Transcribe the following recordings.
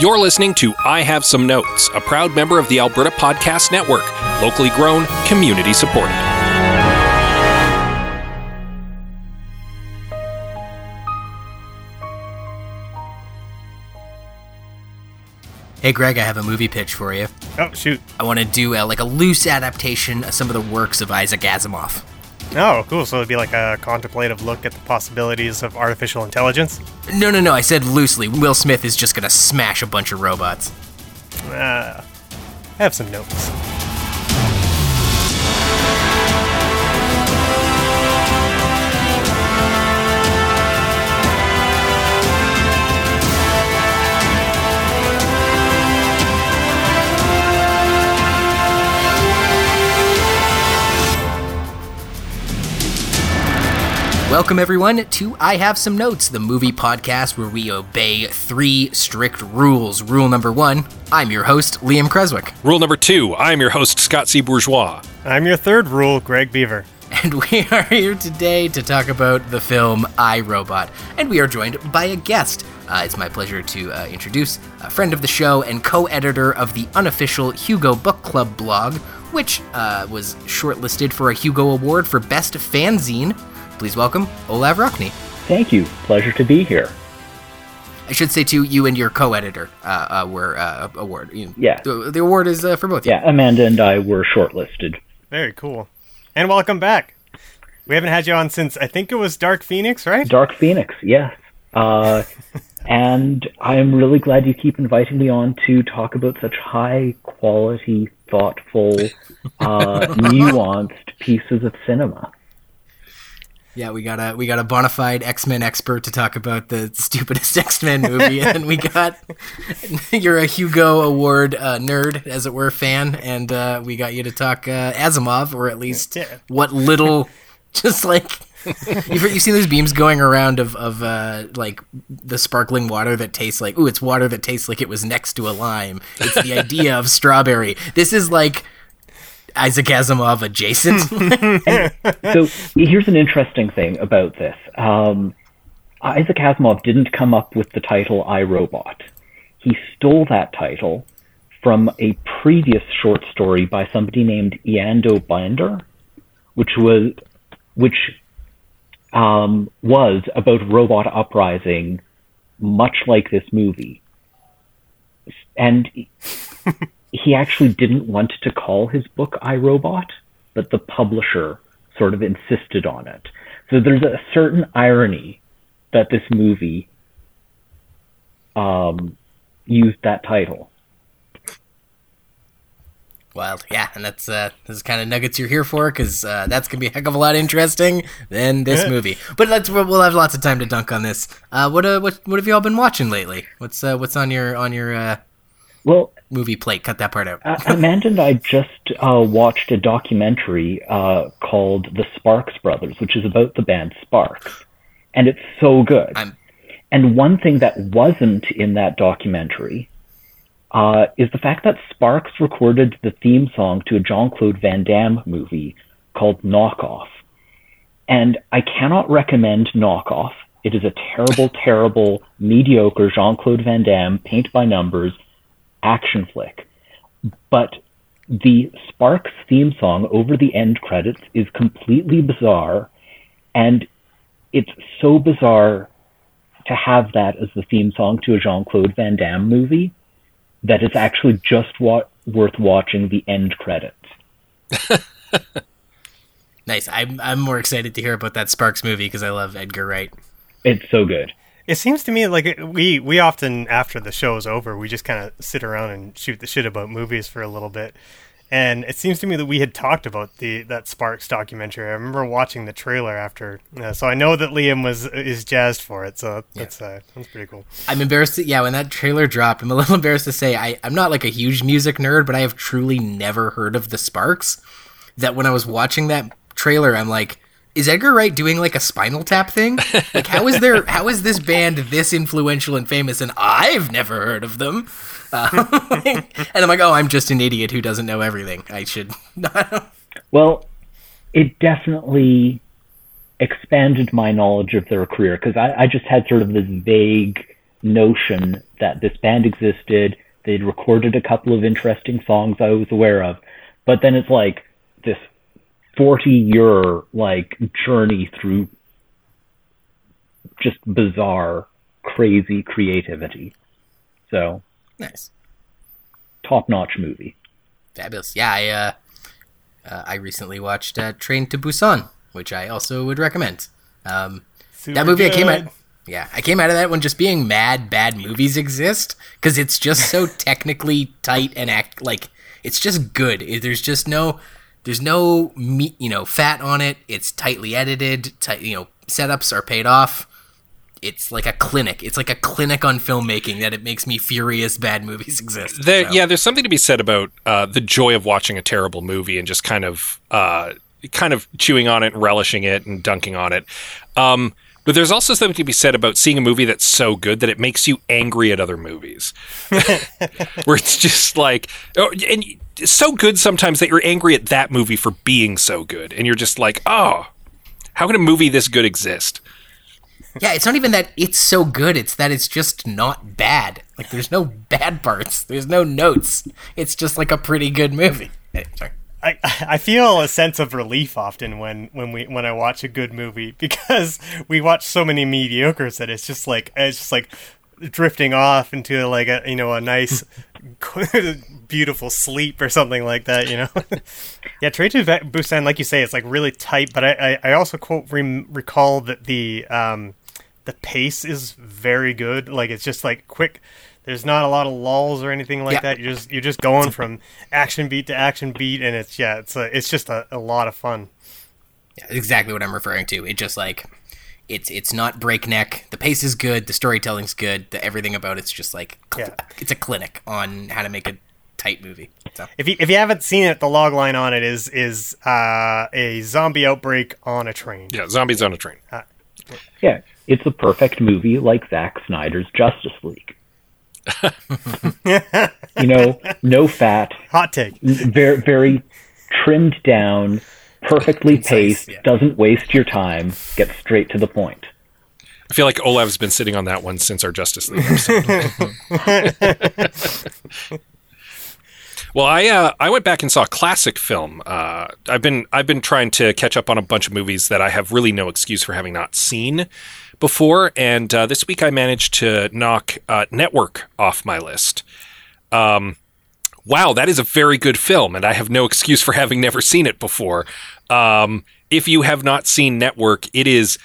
You're listening to I Have Some Notes, a proud member of the Alberta Podcast Network, locally grown, community supported. Hey Greg, I have a movie pitch for you. Oh shoot! I want to do a, like a loose adaptation of some of the works of Isaac Asimov. Oh, cool. So it'd be like a contemplative look at the possibilities of artificial intelligence. No, no, no. I said loosely. Will Smith is just gonna smash a bunch of robots. Uh, I have some notes. Welcome, everyone, to I Have Some Notes, the movie podcast where we obey three strict rules. Rule number one I'm your host, Liam Creswick. Rule number two I'm your host, Scott C. Bourgeois. I'm your third rule, Greg Beaver. And we are here today to talk about the film I Robot. And we are joined by a guest. Uh, it's my pleasure to uh, introduce a friend of the show and co editor of the unofficial Hugo Book Club blog, which uh, was shortlisted for a Hugo Award for Best Fanzine. Please welcome Olav Rokne. Thank you. Pleasure to be here. I should say too, you and your co-editor uh, uh, were uh, award. You, Yeah. the, the award is uh, for both. of you. Yeah, Amanda and I were shortlisted. Very cool. And welcome back. We haven't had you on since I think it was Dark Phoenix, right? Dark Phoenix, yes. Uh, and I'm really glad you keep inviting me on to talk about such high quality, thoughtful, uh, nuanced pieces of cinema. Yeah, we got a we got a bona fide X Men expert to talk about the stupidest X Men movie, and we got you're a Hugo Award uh, nerd, as it were, fan, and uh, we got you to talk uh, Asimov, or at least Yeah. what little, just like you've you've seen those beams going around of of uh, like the sparkling water that tastes like ooh, it's water that tastes like it was next to a lime. It's the idea of strawberry. This is like Isaac Asimov adjacent. So here's an interesting thing about this. Um, Isaac Asimov didn't come up with the title I Robot. He stole that title from a previous short story by somebody named Eando Binder, which was which um, was about robot uprising, much like this movie. And he actually didn't want to call his book I Robot, but the publisher sort of insisted on it. So there's a certain irony that this movie um, used that title. Wild, yeah, and that's uh, this is kind of nuggets you're here for because uh, that's gonna be a heck of a lot interesting than this Yeah. movie. But let's we'll we'll have lots of time to dunk on this. Uh, what uh, what what have you all been watching lately? What's uh, what's on your on your uh, Well, movie plate? Cut that part out. Amanda and I just uh, watched a documentary uh, called The Sparks Brothers, which is about the band Sparks, and it's so good. I'm- And one thing that wasn't in that documentary uh, is the fact that Sparks recorded the theme song to a Jean Claude Van Damme movie called Knockoff. And I cannot recommend Knockoff. It is a terrible, terrible, mediocre Jean Claude Van Damme paint by numbers action flick. But the Sparks theme song over the end credits is completely bizarre, and it's so bizarre to have that as the theme song to a Jean Claude Van Damme movie that it's actually just wa- worth watching the end credits. Nice. I'm I'm more excited to hear about that Sparks movie because I love Edgar Wright. It's so good. It seems to me like we we often after the show is over, we just kind of sit around and shoot the shit about movies for a little bit. And it seems to me that we had talked about the that Sparks documentary. I remember watching the trailer after, uh, so I know that Liam was is jazzed for it. So that's uh, that's pretty cool. I'm embarrassed. To, yeah, when that trailer dropped, I'm a little embarrassed to say I, I'm not like a huge music nerd, but I have truly never heard of the Sparks. That when I was watching that trailer, I'm like, is Edgar Wright doing like a Spinal Tap thing? Like, how is there? How is this band this influential and famous, and I've never heard of them? Uh, and I'm like, oh, I'm just an idiot who doesn't know everything. I should. Well, it definitely expanded my knowledge of their career because I, I just had sort of this vague notion that this band existed. They'd recorded a couple of interesting songs I was aware of, but then it's like this 40 year like journey through just bizarre, crazy creativity. So Nice. top notch movie. Fabulous. Yeah, I uh, uh, I recently watched uh, Train to Busan, which I also would recommend. Um, Super that movie I came out. Yeah, I came out of that one just being mad. Bad movies exist because it's just so technically tight and act like it's just good. There's just no, there's no meat, you know, fat on it. It's tightly edited. Tight, you know, setups are paid off. It's like a clinic. It's like a clinic on filmmaking that it makes me furious. Bad movies exist. There, So, yeah, there's something to be said about uh, the joy of watching a terrible movie and just kind of, uh, kind of chewing on it and relishing it and dunking on it. Um, but there's also something to be said about seeing a movie that's so good that it makes you angry at other movies, where it's just like, oh, and so good sometimes that you're angry at that movie for being so good, and you're just like, oh, how can a movie this good exist? Yeah, it's not even that it's so good, it's that it's just not bad. Like there's no bad parts. There's no notes. It's just like a pretty good movie. Eh, sorry. I, I feel a sense of relief often when, when we when I watch a good movie because we watch so many mediocres that it's just like it's just like drifting off into like a you know a nice beautiful sleep or something like that you know? Yeah Train to Va- Busan like you say it's like really tight but I I, I also quote rem- recall that the um the pace is very good. Like it's just like quick. There's not a lot of lulls or anything like Yeah. that. You're just you're just going from action beat to action beat and it's yeah it's a, it's just a, a lot of fun. Yeah, exactly what I'm referring to. It just like it's it's not breakneck. The pace is good. The storytelling's good. The everything about it's just like cl- Yeah. it's a clinic on how to make a tight movie. So If you if you haven't seen it, the log line on it is is uh, a zombie outbreak on a train. Yeah, zombies on a train. Yeah, it's a perfect movie like Zack Snyder's Justice League. you know, no fat, Hot take. very very trimmed down, perfectly paced, yeah. doesn't waste your time, gets straight to the point. I feel like Olav's been sitting on that one since our Justice League episode. well, I uh, I went back and saw a classic film. Uh, I've been I've been trying to catch up on a bunch of movies that I have really no excuse for having not seen before, and uh, this week I managed to knock uh, Network off my list. Um, wow, that is a very good film, and I have no excuse for having never seen it before. Um, if you have not seen Network, it is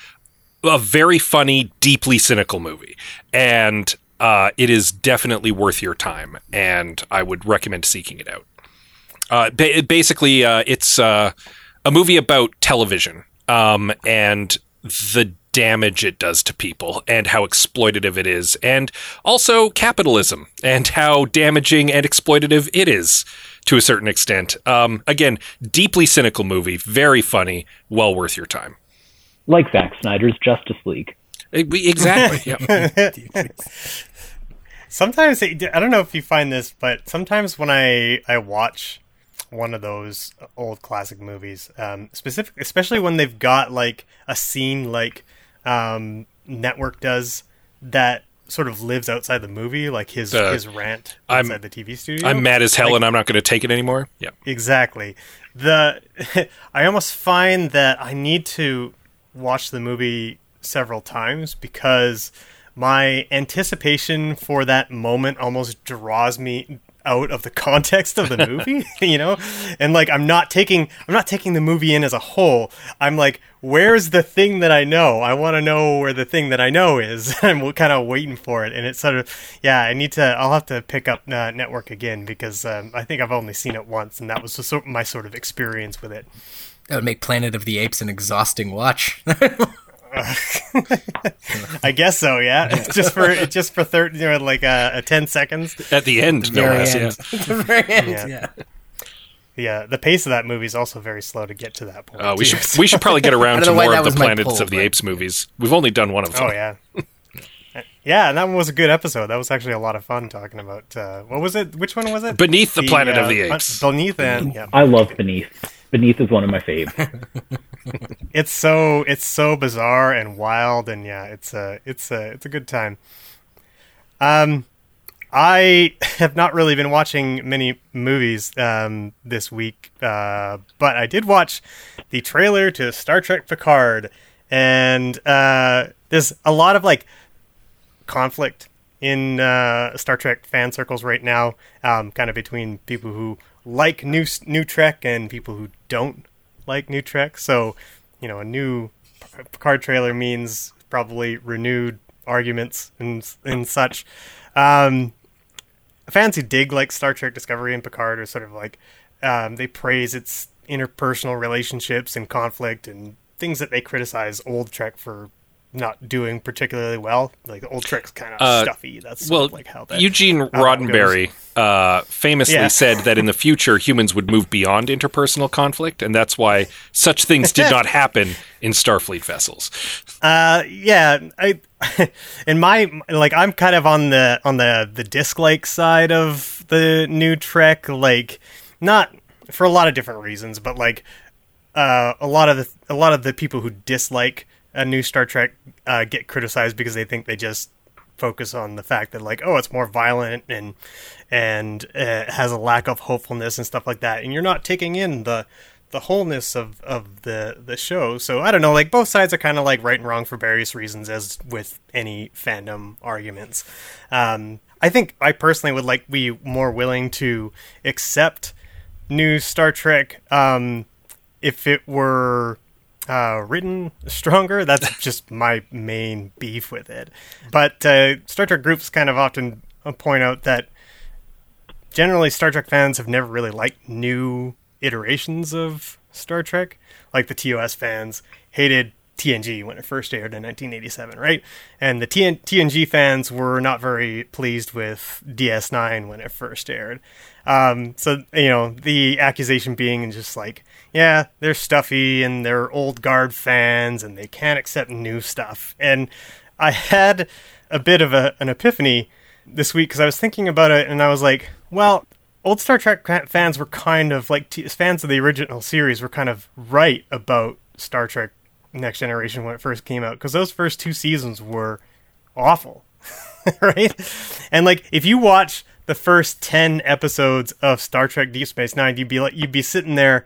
a very funny, deeply cynical movie, and uh, it is definitely worth your time. And I would recommend seeking it out. Uh, ba- basically, uh, it's uh, a movie about television um, and the damage it does to people and how exploitative it is, and also capitalism and how damaging and exploitative it is to a certain extent. Um, again, deeply cynical movie, very funny, well worth your time. Like Zack Snyder's Justice League. Eh, Exactly. Sometimes I don't know if you find this, but sometimes when I I watch one of those old classic movies, um, specific, especially when they've got like a scene like um, Network does that sort of lives outside the movie, like his Uh, his rant I'm- outside the TV studio. I'm mad as hell Like- and I'm not going to take it anymore. Yeah. Exactly. The I almost find that I need to watch the movie several times because my anticipation for that moment almost draws me out of the context of the movie, you know? And like I'm not taking I'm not taking the movie in as a whole. I'm like where's the thing that I know? I want to know where the thing that I know is. I'm kind of waiting for it and it's sort of yeah, I need to I'll have to pick up uh, Network again because um, I think I've only seen it once and that was sort my sort of experience with it. that would make Planet of the Apes an exhausting watch. I guess so, yeah. It's just for it's just for thirty, you know, like uh, uh, ten seconds. At the end, no Very less. end. Yeah. The very end, Yeah. yeah. Yeah, the pace of that movie is also very slow to get to that point. Uh, we too. should we should probably get around to more of the Planets pull, of the but- Apes movies. We've only done one of them. Oh yeah. Yeah, and that one was a good episode. That was actually a lot of fun talking about uh, what was it? Which one was it? Beneath the Planet of uh, the uh, Apes. Beneath and yeah, I love Beneath. Beneath is one of my faves. it's so it's so bizarre and wild, and yeah, it's a it's a it's a good time. Um, I have not really been watching many movies um, this week, uh, but I did watch the trailer to Star Trek Picard, and uh, there's a lot of like conflict in uh, Star Trek fan circles right now, um, kind of between people who like new new Trek and people who don't like new Trek. So, you know, a new Picard trailer means probably renewed arguments and and such. Um, fans who dig like Star Trek Discovery and Picard are sort of like um, they praise its interpersonal relationships and conflict and things that they criticize old Trek for not doing particularly well. Like the old Trek's kind of Uh, stuffy. That's well, like how that Eugene Roddenberry uh, famously Yeah. said that in the future humans would move beyond interpersonal conflict, and that's why such things did not happen in Starfleet vessels. Uh, yeah, I in my like I'm kind of on the on the the disc-like side of the new Trek, like not for a lot of different reasons, but like uh, a lot of the a lot of the people who dislike a new Star Trek uh, get criticized because they think they just focus on the fact that like oh it's more violent and and uh, has a lack of hopefulness and stuff like that. And you're not taking in the the wholeness of of the the show. So i don't know like both sides are kind of like right and wrong for various reasons as with any fandom arguments. Um i think i personally would like be more willing to accept new star trek um if it were uh, written stronger. That's just my main beef with it. But uh, Star Trek groups kind of often uh, point out that generally Star Trek fans have never really liked new iterations of Star Trek. Like the TOS fans hated TNG when it first aired in 1987, right? And the TN- TNG fans were not very pleased with DS9 when it first aired. Um, so, you know, the accusation being just like, yeah, they're stuffy and they're old guard fans and they can't accept new stuff. And I had a bit of a, an epiphany this week because I was thinking about it and I was like, well, old Star Trek fans were kind of like t- fans of the original series were kind of right about Star Trek Next Generation when it first came out because those first two seasons were awful, right? And like if you watch the first 10 episodes of Star Trek Deep Space 9, you'd be like you'd be sitting there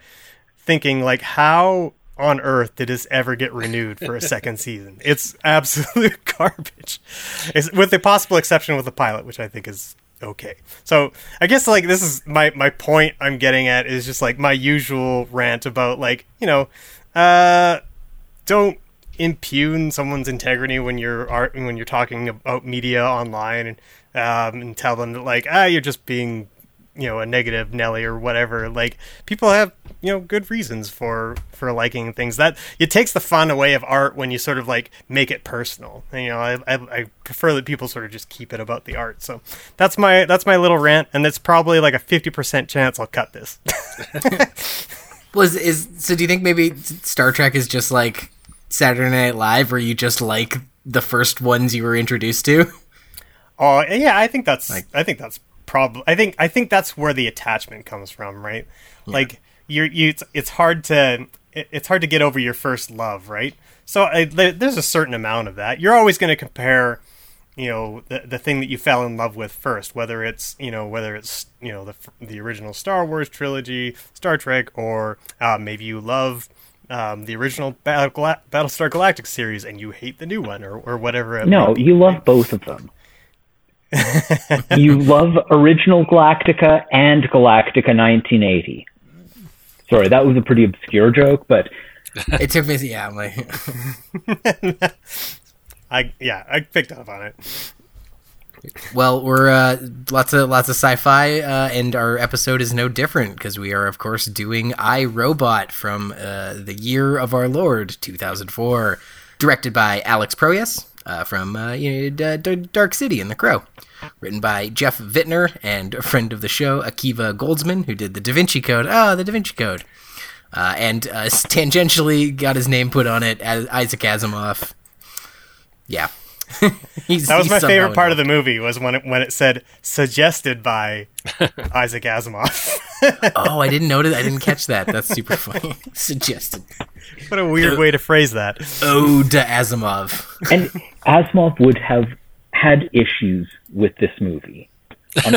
thinking like how on earth did this ever get renewed for a second season? It's absolute garbage. It's, with the possible exception with the pilot, which I think is okay. So I guess like this is my my point I'm getting at is just like my usual rant about like you know, uh, don't impugn someone's integrity when you're art when you're talking about media online and um, and tell them that like ah you're just being you know a negative Nelly or whatever. Like people have you know good reasons for for liking things. That it takes the fun away of art when you sort of like make it personal. And, you know, I, I I prefer that people sort of just keep it about the art. So that's my that's my little rant, and it's probably like a fifty percent chance I'll cut this. Is, is so? Do you think maybe Star Trek is just like Saturday Night Live, where you just like the first ones you were introduced to? Oh yeah, I think that's like, I think that's probably I think I think that's where the attachment comes from, right? Like you're you it's, it's hard to it- it's hard to get over your first love, right? So I, there's a certain amount of that. You're always going to compare, you know, the the thing that you fell in love with first, whether it's you know whether it's you know the the original Star Wars trilogy, Star Trek, or uh, maybe you love. Um, the original Battle Gala- Battlestar Galactic series, and you hate the new one, or, or whatever. it No, might you love both of them. you love original Galactica and Galactica 1980. Sorry, that was a pretty obscure joke, but It took me, yeah. I'm like, I yeah, I picked up on it. Well, we're uh, lots of lots of sci-fi, uh, and our episode is no different because we are, of course, doing I Robot from uh, the year of our Lord, 2004, directed by Alex Proyas uh, from uh, you know, D- D- Dark City and The Crow. Written by Jeff Vintar and a friend of the show, Akiva Goldsman, who did the Da Vinci Code. Oh, the Da Vinci Code. Uh, and tangentially got his name put on it as Isaac Asimov. Yeah. He's- That was my favorite part of the movie was when it when it said suggested by Isaac Asimov. Oh, I didn't notice. I didn't catch that. That's super funny. Suggested. what a weird way to phrase that. Ode to Asimov. and Asimov would have had issues with this movie.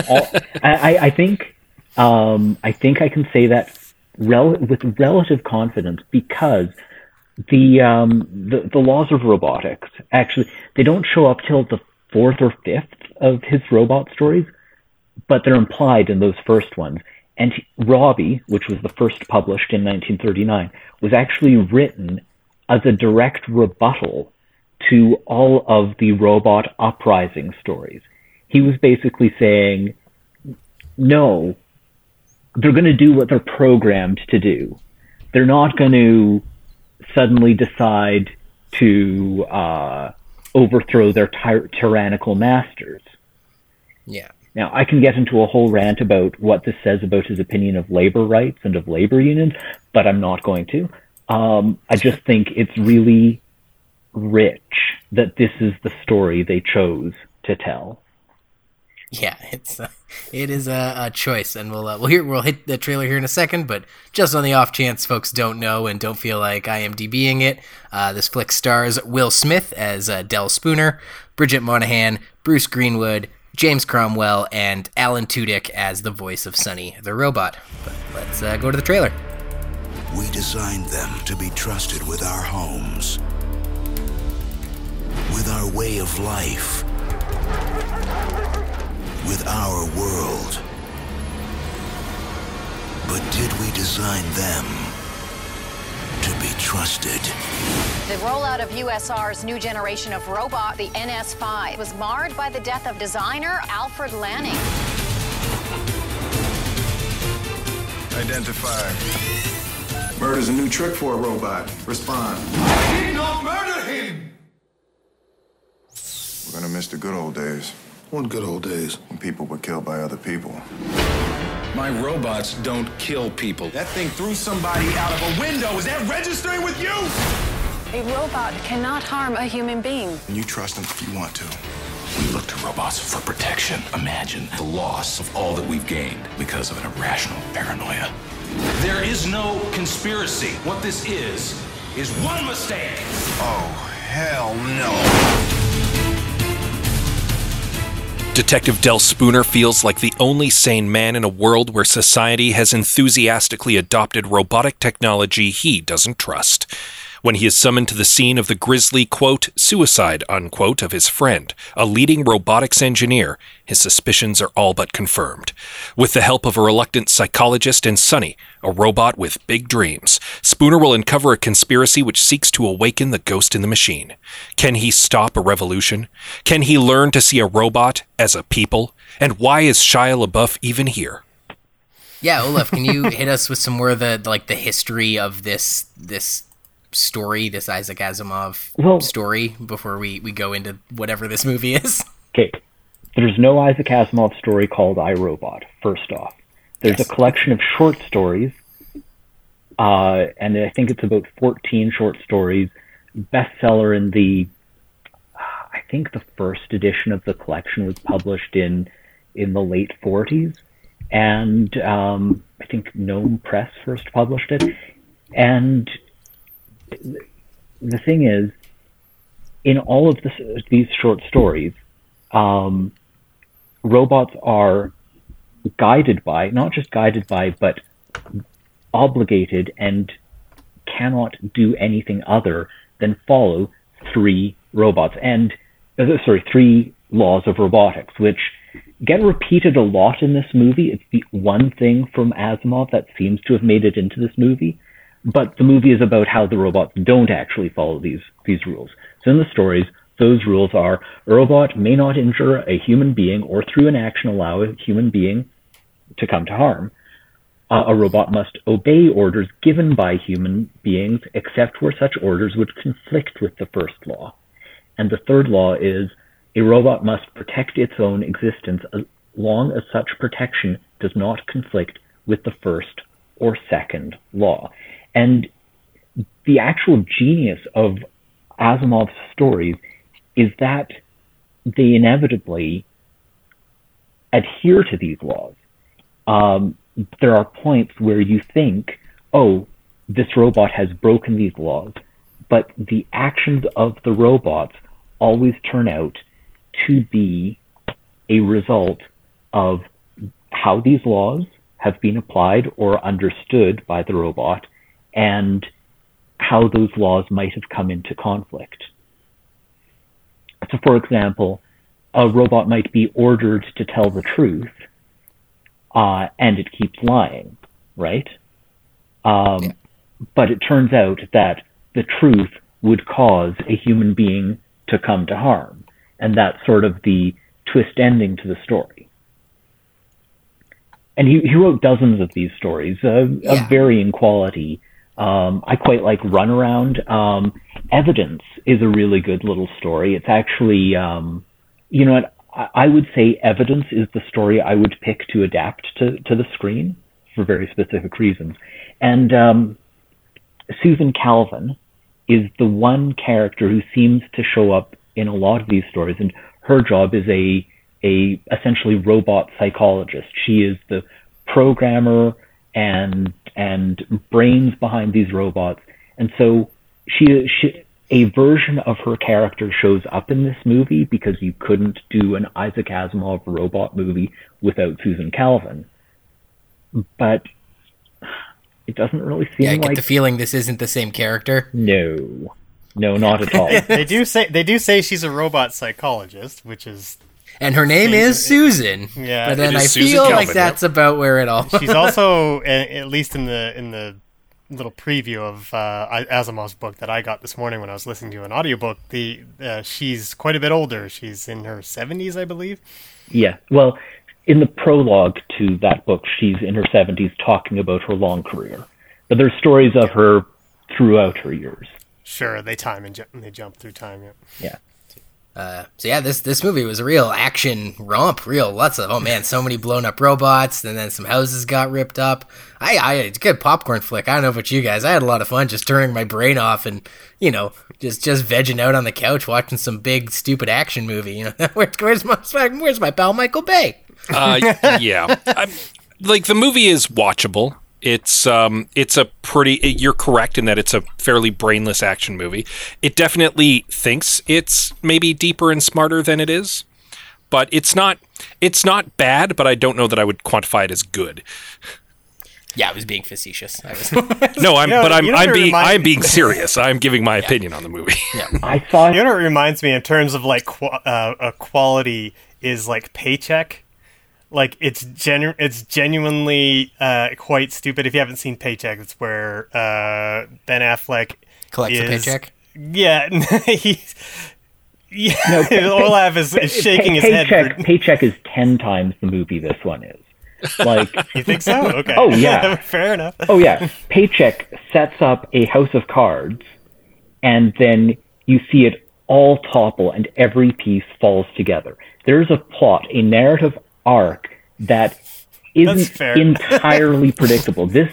All, I, I, think um, I think I can say that rel- with relative confidence because the, um, the the laws of robotics actually they don't show up till the fourth or fifth of his robot stories, but they're implied in those first ones. And Robbie, which was the first published in 1939, was actually written as a direct rebuttal to all of the robot uprising stories. He was basically saying, no, they're going to do what they're programmed to do. They're not going to suddenly decide to uh, overthrow their ty- tyrannical masters. Yeah. Now, I can get into a whole rant about what this says about his opinion of labor rights and of labor unions, but I'm not going to. Um, I just think it's really rich that this is the story they chose to tell. Yeah, it's uh, it is a, a, choice, and we'll uh, we'll hear we'll hit the trailer here in a second. But just on the off chance folks don't know and don't feel like I am IMDBing it, uh, this flick stars Will Smith as uh, Spooner, Bridget Moynahan, Bruce Greenwood, James Cromwell, and Alan Tudyk as the voice of Sonny the robot. But let's uh, go to the trailer. We designed them to be trusted with our homes, with our way of life with our world. But did we design them to be trusted? The rollout of USR's new generation of robot, the NS-5, was marred by the death of designer Alfred Lanning. Identifier. Murder's a new trick for a robot. Respond. I did not murder him! We're gonna miss the good old days. One good old days. When people were killed by other people. My robots don't kill people. That thing threw somebody out of a window. Is that registering with you? A robot cannot harm a human being. And you trust them if you want to. We look to robots for protection. Imagine the loss of all that we've gained because of an irrational paranoia. There is no conspiracy. What this is, is one mistake. Oh, hell no. Detective Del Spooner feels like the only sane man in a world where society has enthusiastically adopted robotic technology he doesn't trust when he is summoned to the scene of the grisly, quote, suicide, unquote, of his friend, a leading robotics engineer, his suspicions are all but confirmed. With the help of a reluctant psychologist and Sonny, a robot with big dreams, Spooner will uncover a conspiracy which seeks to awaken the ghost in the machine. Can he stop a revolution? Can he learn to see a robot as a people? And why is Shia LaBeouf even here? Yeah, Olav, can you hit us with some more of the like the history of this this story, this Isaac Asimov well, story, before we, we go into whatever this movie is? Okay. There's no Isaac Asimov story called I, Robot, first off. There's yes. a collection of short stories, uh, and I think it's about 14 short stories, bestseller in the, I think the first edition of the collection was published in, in the late 40s, and um, I think Gnome Press first published it. And the thing is, in all of this, these short stories, um, robots are guided by, not just guided by, but obligated and cannot do anything other than follow three robots and uh, sorry three laws of robotics which get repeated a lot in this movie. It's the one thing from asimov that seems to have made it into this movie but the movie is about how the robots don't actually follow these these rules. So in the stories, those rules are a robot may not injure a human being or through an action allow a human being to come to harm. Uh, a robot must obey orders given by human beings except where such orders would conflict with the first law. And the third law is a robot must protect its own existence as long as such protection does not conflict with the first or second law. And the actual genius of Asimov's stories is that they inevitably adhere to these laws. Um, there are points where you think, oh, this robot has broken these laws, but the actions of the robots always turn out to be a result of how these laws have been applied or understood by the robot and how those laws might have come into conflict. So, for example, a robot might be ordered to tell the truth, uh, and it keeps lying, right? Um, yeah. But it turns out that the truth would cause a human being to come to harm, and that's sort of the twist ending to the story. And he, he wrote dozens of these stories uh, yeah. of varying quality. Um, I quite like Runaround. Um, Evidence is a really good little story. It's actually, um, you know what? I, would say Evidence is the story I would pick to adapt to, to the screen for very specific reasons. And um, Susan Calvin is the one character who seems to show up in a lot of these stories, and her job is a a essentially robot psychologist. She is the programmer and and brains behind these robots, and so she she a version of her character shows up in this movie because you couldn't do an Isaac Asimov robot movie without Susan Calvin. But it doesn't really seem yeah, I get like the feeling this isn't the same character. No. No, not at all. they do say they do say she's a robot psychologist, which is and her name is Susan. Yeah, but then I Susan feel Calvin, like that's yep. about where it all. She's also, at least in the in the little preview of uh, Asimov's book that I got this morning when I was listening to an audiobook, the uh, she's quite a bit older. She's in her seventies, I believe. Yeah, well, in the prologue to that book, she's in her seventies, talking about her long career. But there's stories of her throughout her years. Sure, they time and ju- they jump through time. Yeah. Yeah. Uh, so yeah, this this movie was a real action romp, real lots of oh man, so many blown up robots, and then some houses got ripped up. I I it's a good popcorn flick. I don't know about you guys. I had a lot of fun just turning my brain off and you know just just vegging out on the couch watching some big stupid action movie. You know where's where's my where's my pal Michael Bay? Uh, yeah, I'm, like the movie is watchable. It's um, it's a pretty. You're correct in that it's a fairly brainless action movie. It definitely thinks it's maybe deeper and smarter than it is, but it's not. It's not bad, but I don't know that I would quantify it as good. Yeah, I was being facetious. Was no, I'm, you know, but I'm, I'm being, I'm being serious. I'm giving my yeah. opinion on the movie. Yeah. I thought. You know what it reminds me in terms of like qu- uh, a quality is like paycheck like it's genu- it's genuinely uh, quite stupid. If you haven't seen Paycheck, it's where uh, Ben Affleck collects is, a paycheck. Yeah, he's yeah. No, Olav is, is shaking his paycheck, head. For... Paycheck is ten times the movie this one is. Like you think so? Okay. Oh yeah, fair enough. Oh yeah, Paycheck sets up a house of cards, and then you see it all topple, and every piece falls together. There's a plot, a narrative arc that isn't entirely predictable. This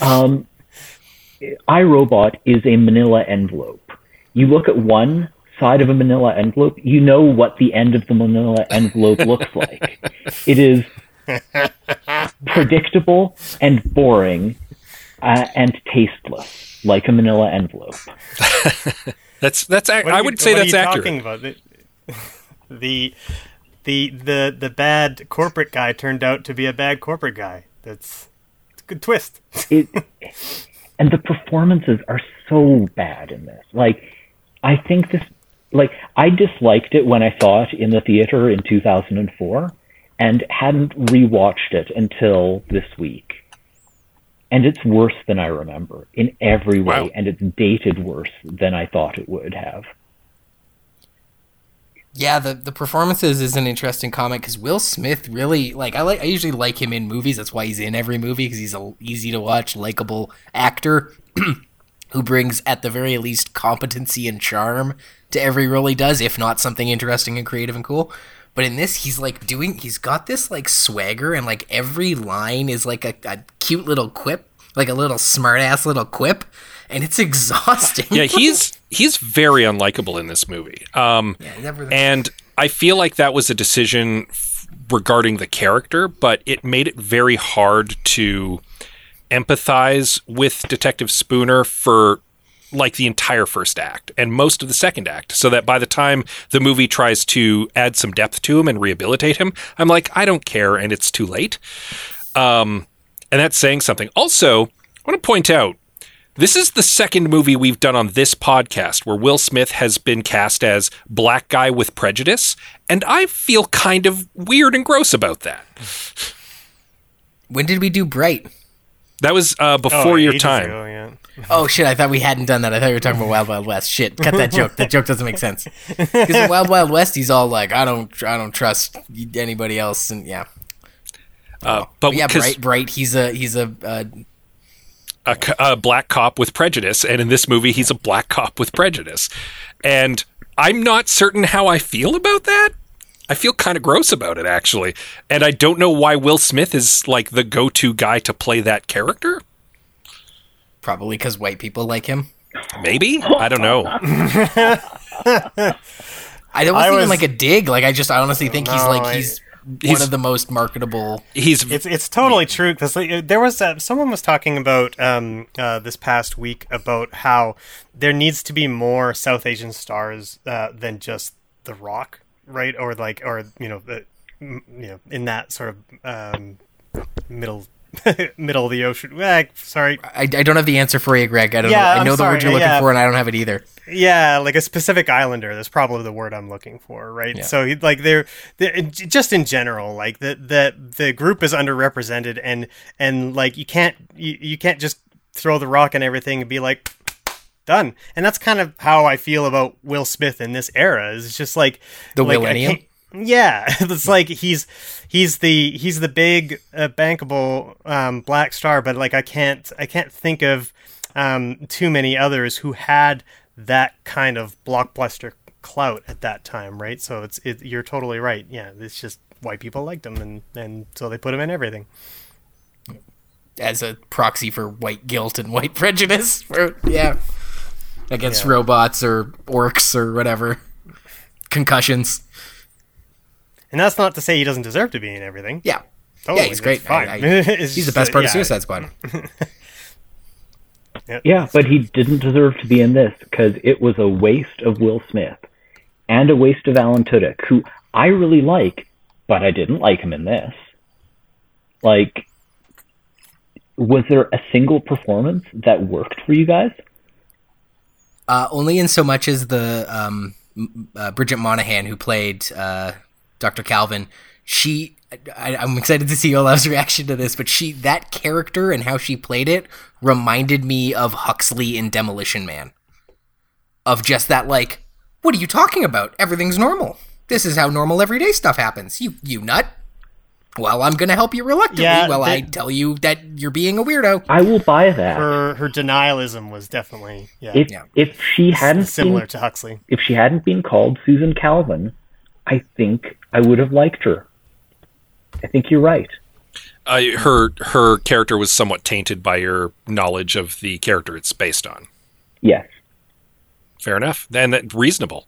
um, iRobot is a manila envelope. You look at one side of a manila envelope, you know what the end of the manila envelope looks like. It is predictable and boring uh, and tasteless, like a manila envelope. that's that's. I would say that's accurate. Talking about? The, the the the the bad corporate guy turned out to be a bad corporate guy. That's it's a good twist. it, and the performances are so bad in this. Like, I think this, like, I disliked it when I saw it in the theater in 2004, and hadn't rewatched it until this week. And it's worse than I remember in every way, wow. and it's dated worse than I thought it would have. Yeah, the the performances is an interesting comment because Will Smith really like I like I usually like him in movies. That's why he's in every movie because he's a easy to watch, likable actor who brings at the very least competency and charm to every role he does, if not something interesting and creative and cool. But in this, he's like doing he's got this like swagger and like every line is like a, a cute little quip, like a little smart ass little quip and it's exhausting. yeah, he's he's very unlikable in this movie. Um, yeah, and I feel like that was a decision f- regarding the character, but it made it very hard to empathize with Detective Spooner for like the entire first act and most of the second act, so that by the time the movie tries to add some depth to him and rehabilitate him, I'm like, I don't care, and it's too late. Um, and that's saying something. Also, I want to point out this is the second movie we've done on this podcast where Will Smith has been cast as black guy with prejudice, and I feel kind of weird and gross about that. When did we do Bright? That was uh, before Oh, your time. ago, yeah. Oh shit! I thought we hadn't done that. I thought you were talking about Wild Wild West. Shit, cut that joke. That joke doesn't make sense. Because in Wild Wild West, he's all like, "I don't, I don't trust anybody else," and yeah, Uh, but but yeah, Bright, Bright. He's a, he's a, uh, a, c- a black cop with prejudice, and in this movie, he's a black cop with prejudice. And I'm not certain how I feel about that. I feel kind of gross about it, actually. And I don't know why Will Smith is like the go to guy to play that character. probably because white people like him. Maybe? I don't know. I don't I even like a dig. Like I just, I honestly think he's like I- he's, one of the most marketable. He's It's it's totally true because like, there was uh, someone was talking about um, uh, this past week about how there needs to be more South Asian stars uh, than just The Rock, right? Or like or you know the you know in that sort of um, middle middle of the ocean. Eh, sorry, I, I don't have the answer for you, Greg. I don't Yeah, know. I I'm know the sorry, word you're looking yeah. for, and I don't have it either. Yeah, like a specific islander. That's probably the word I'm looking for, right? Yeah. So like they're, they're just in general, like the the the group is underrepresented, and and like you can't you, you can't just throw the rock and everything and be like done. And that's kind of how I feel about Will Smith in this era. Is just like The like, millennium? Yeah, it's like he's he's the he's the big uh, bankable um, black star, but like I can't I can't think of um, too many others who had that kind of blockbuster clout at that time, right? So it's it, you're totally right. Yeah, it's just white people liked him, and and so they put him in everything. as a proxy for white guilt and white prejudice. For, yeah, against Yeah. robots or orcs or whatever. Concussions. And that's not to say he doesn't deserve to be in everything. Yeah. Totally, yeah, he's great. fine. I- I- It's he's the just, best uh, part of. Suicide Squad. Yeah, but he didn't deserve to be in this because it was a waste of Will Smith and a waste of Alan Tudyk, who I really like, but I didn't like him in this. Like, was there a single performance that worked for you guys? Uh, only in so much as the um, uh, Bridget Moynahan, who played uh, Dr. Calvin, she. I, I'm excited to see Olav's reaction to this, but she that character and how she played it reminded me of Huxley in Demolition Man. Of just that, like, what are you talking about? Everything's normal. This is how normal everyday stuff happens. You you nut. Well, I'm gonna help you reluctantly Yeah, while I tell you that you're being a weirdo. I will buy that. Her her denialism was definitely yeah, if if she hadn't similar been, to Huxley. if she hadn't been called Susan Calvin, I think I would have liked her. I think you're right. uh, her her character was somewhat tainted by your knowledge of the character it's based on. Yes. Fair enough. And that reasonable.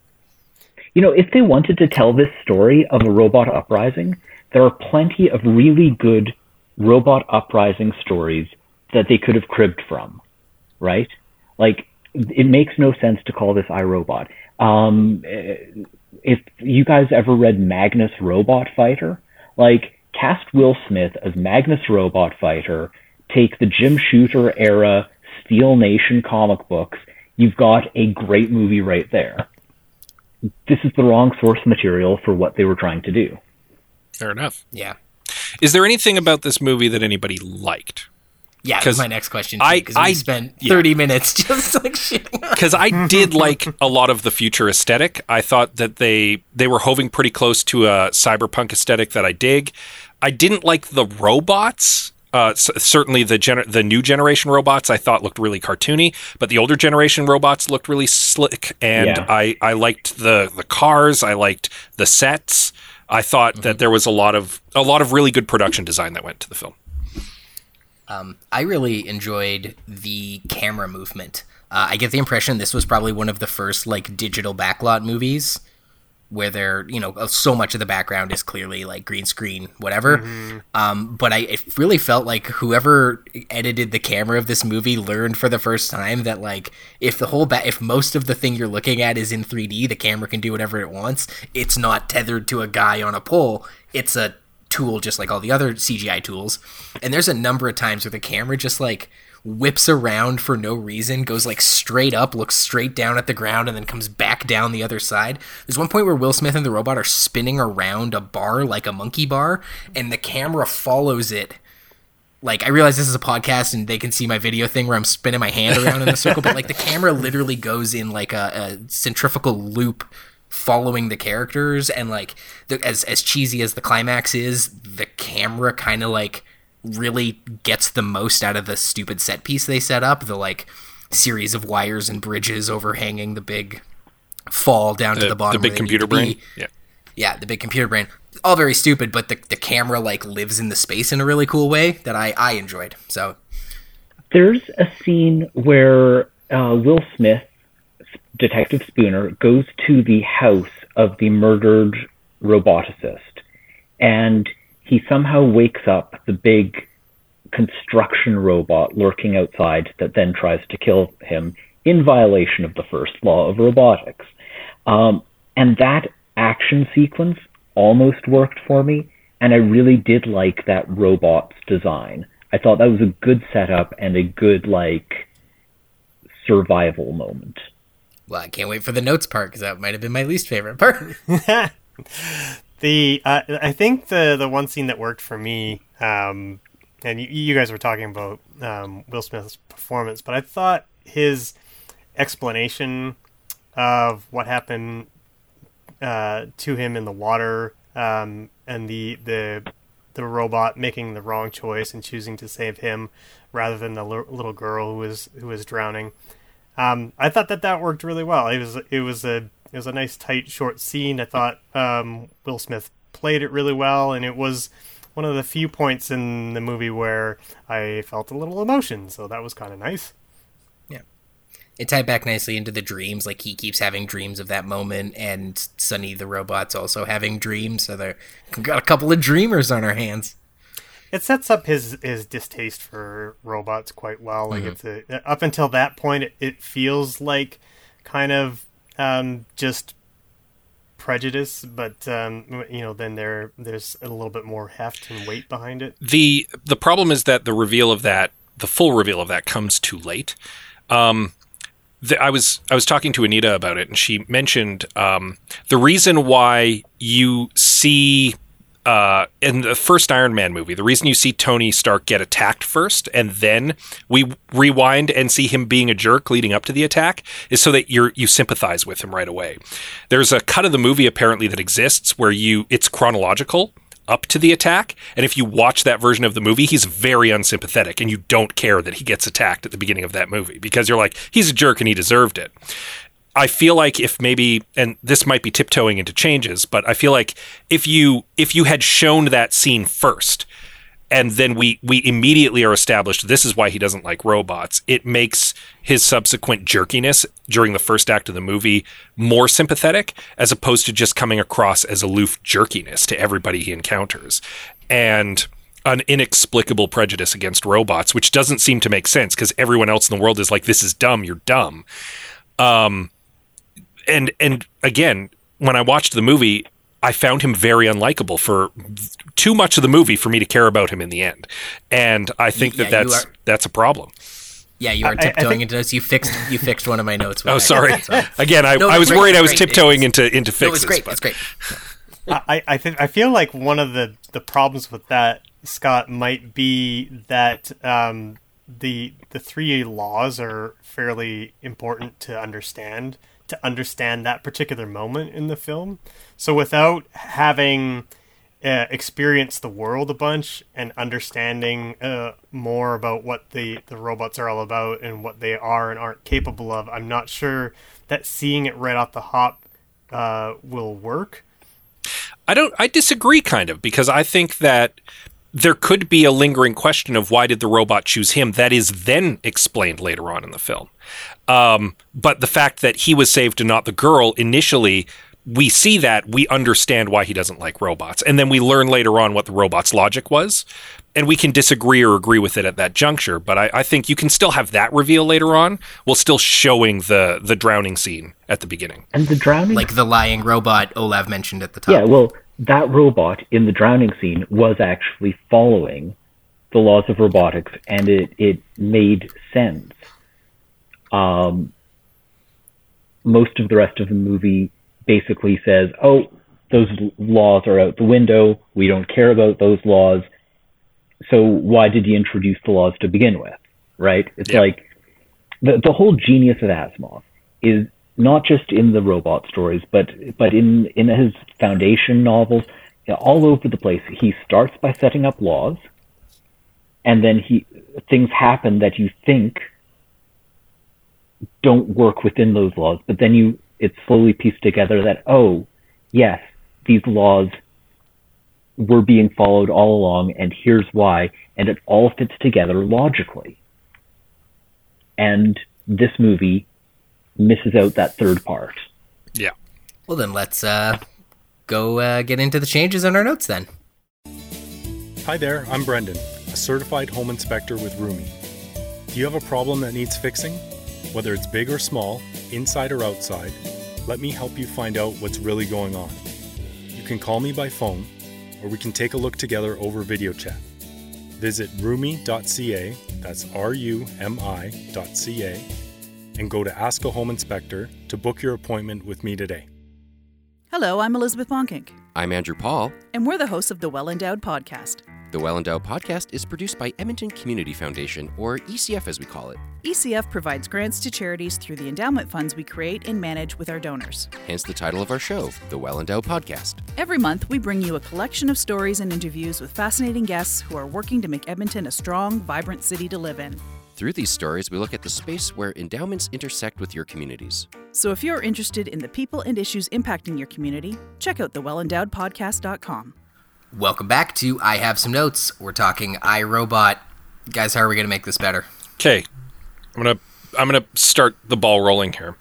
You know, if they wanted to tell this story of a robot uprising, there are plenty of really good robot uprising stories that they could have cribbed from, right? Like, it makes no sense to call this iRobot. Um, eh, if you guys ever read Magnus Robot Fighter, like, cast Will Smith as Magnus Robot Fighter, take the Jim Shooter era Steel Nation comic books, you've got a great movie right there this is the wrong source material for what they were trying to do. Fair enough. Yeah. Is there anything about this movie that anybody liked? Yeah, 'Cause that's my next question. I- Because we I- spent yeah. 30 minutes just like shitting because I did like a lot of the future aesthetic. I thought that they they were hoving pretty close to a cyberpunk aesthetic that I dig. I didn't like the robots. Uh, c- certainly the gener- the new generation robots I thought looked really cartoony, but the older generation robots looked really slick, and Yeah. I I liked the the cars. I liked the sets. I thought that there was a lot of a lot of really good production design that went to the film. Um, I really enjoyed the camera movement. Uh, I get the impression this was probably one of the first like digital backlot movies where they're you know so much of the background is clearly like green screen whatever Mm-hmm. um, but i it really felt like whoever edited the camera of this movie learned for the first time that like if the whole ba- if most of the thing you're looking at is in 3d the camera can do whatever it wants it's not tethered to a guy on a pole it's a tool just like all the other cgi tools and there's a number of times where the camera just like whips around for no reason, goes like straight up, looks straight down at the ground, and then comes back down the other side. There's one point where Will Smith and the robot are spinning around a bar like a monkey bar, and the camera follows it. Like I realize this is a podcast and they can see my video thing where I'm spinning my hand around in a circle, but like the camera literally goes in like a, a centrifugal loop following the characters and like the, as as cheesy as the climax is, the camera kind of like really gets the most out of the stupid set piece they set up. The like series of wires and bridges overhanging the big fall down to The, the bottom. the big computer need to be. brain. Yeah. Yeah, the big computer brain. All very stupid, but the, the camera like lives in the space in a really cool way that I, I enjoyed. So There's a scene where uh, Will Smith, Detective Spooner, goes to the house of the murdered roboticist, and he somehow wakes up the big construction robot lurking outside that then tries to kill him in violation of the first law of robotics. Um, and that action sequence almost worked for me, and I really did like that robot's design. I thought that was a good setup and a good like survival moment. Well, I can't wait for the notes part because that might have been my least favorite part. The uh, I think the the one scene that worked for me, um, and you, you guys were talking about um, Will Smith's performance, but I thought his explanation of what happened uh, to him in the water um, and the the the robot making the wrong choice and choosing to save him rather than the l- little girl who was who was drowning. Um, I thought that that worked really well. It was it was a it was a nice tight short scene. I thought um, Will Smith played it really well, and it was one of the few points in the movie where I felt a little emotion. So that was kind of nice. Yeah, it tied back nicely into the dreams. Like he keeps having dreams of that moment, and Sonny the robot's also having dreams. So they're got a couple of dreamers on our hands. It sets up his his distaste for robots quite well. Like it's a, up until that point, it, it feels like kind of um, just prejudice, but um, you know, then there there's a little bit more heft and weight behind it. the the problem is that the reveal of that the full reveal of that comes too late um the, I was I was talking to Anita about it, and she mentioned um, the reason why you see uh, in the first Iron Man movie, the reason you see Tony Stark get attacked first, and then we rewind and see him being a jerk leading up to the attack, is so that you you sympathize with him right away. There's a cut of the movie apparently that exists where you it's chronological up to the attack. And if you watch that version of the movie, he's very unsympathetic and you don't care that he gets attacked at the beginning of that movie because you're like, he's a jerk and he deserved it. I feel like if maybe and this might be tiptoeing into changes, but I feel like if you if you had shown that scene first and then we we immediately are established this is why he doesn't like robots, it makes his subsequent jerkiness during the first act of the movie more sympathetic as opposed to just coming across as aloof jerkiness to everybody he encounters. And an inexplicable prejudice against robots, which doesn't seem to make sense because everyone else in the world is like, "This is dumb. You're dumb." Um, and and again, when I watched the movie, I found him very unlikable for too much of the movie for me to care about him in the end, and I think that Yeah, you that's are- that's a problem. Yeah, you are I- I tiptoeing think- into this. You fixed you fixed one of my notes. Oh, that. sorry. So- Again, I, No, I was great, worried I was great. tiptoeing It's- into into No, fixes. it's great. but- It's great. I, I think I feel like one of the, the problems with that Scott might be that um, the the three laws are fairly important to understand to understand that particular moment in the film. So without having uh, experienced the world a bunch and understanding uh, more about what the the robots are all about and what they are and aren't capable of, I'm not sure that seeing it right off the hop uh, will work. I don't. I disagree, kind of, because I think that there could be a lingering question of why did the robot choose him. That is then explained later on in the film. Um, but the fact that he was saved and not the girl initially we see that, we understand why he doesn't like robots. And then we learn later on what the robot's logic was. And we can disagree or agree with it at that juncture. But I, I think you can still have that reveal later on while still showing the, the drowning scene at the beginning. And the drowning. Like the lying robot Olav mentioned at the top. Yeah, well, that robot in the drowning scene was actually following the laws of robotics and it, it made sense. Um, most of the rest of the movie basically says, oh, those laws are out the window. We don't care about those laws. So why did you introduce the laws to begin with? Right? It's Yeah. like the the whole genius of Asimov is not just in the robot stories, but but in in his foundation novels, all over the place. He starts by setting up laws, and then he things happen that you think don't work within those laws, but then you it's slowly pieced together that oh yes these laws were being followed all along, and here's why, and it all fits together logically. And this movie misses out that third part. Yeah. Well, then let's uh, go uh, get into the changes on our notes then. Hi there, I'm Brendan, a certified home inspector with Rumi. Do you have a problem that needs fixing? Whether it's big or small, inside or outside, let me help you find out what's really going on. You can call me by phone, or we can take a look together over video chat. Visit rumi.ca, that's R U M I.ca, and go to Ask a Home Inspector to book your appointment with me today. Hello, I'm Elizabeth Bonkink, I'm Andrew Paul. and we're the hosts of the Well Endowed podcast. The Well Endowed podcast is produced by Edmonton Community Foundation, or ECF as we call it. ECF provides grants to charities through the endowment funds we create and manage with our donors. Hence the title of our show, The Well Endowed Podcast. Every month, we bring you a collection of stories and interviews with fascinating guests who are working to make Edmonton a strong, vibrant city to live in. Through these stories, we look at the space where endowments intersect with your communities. So if you're interested in the people and issues impacting your community, check out the thewellendowedpodcast.com. Welcome back to I Have Some Notes. We're talking iRobot. Guys, how are we going to make this better? Okay, I'm gonna I'm gonna start the ball rolling here.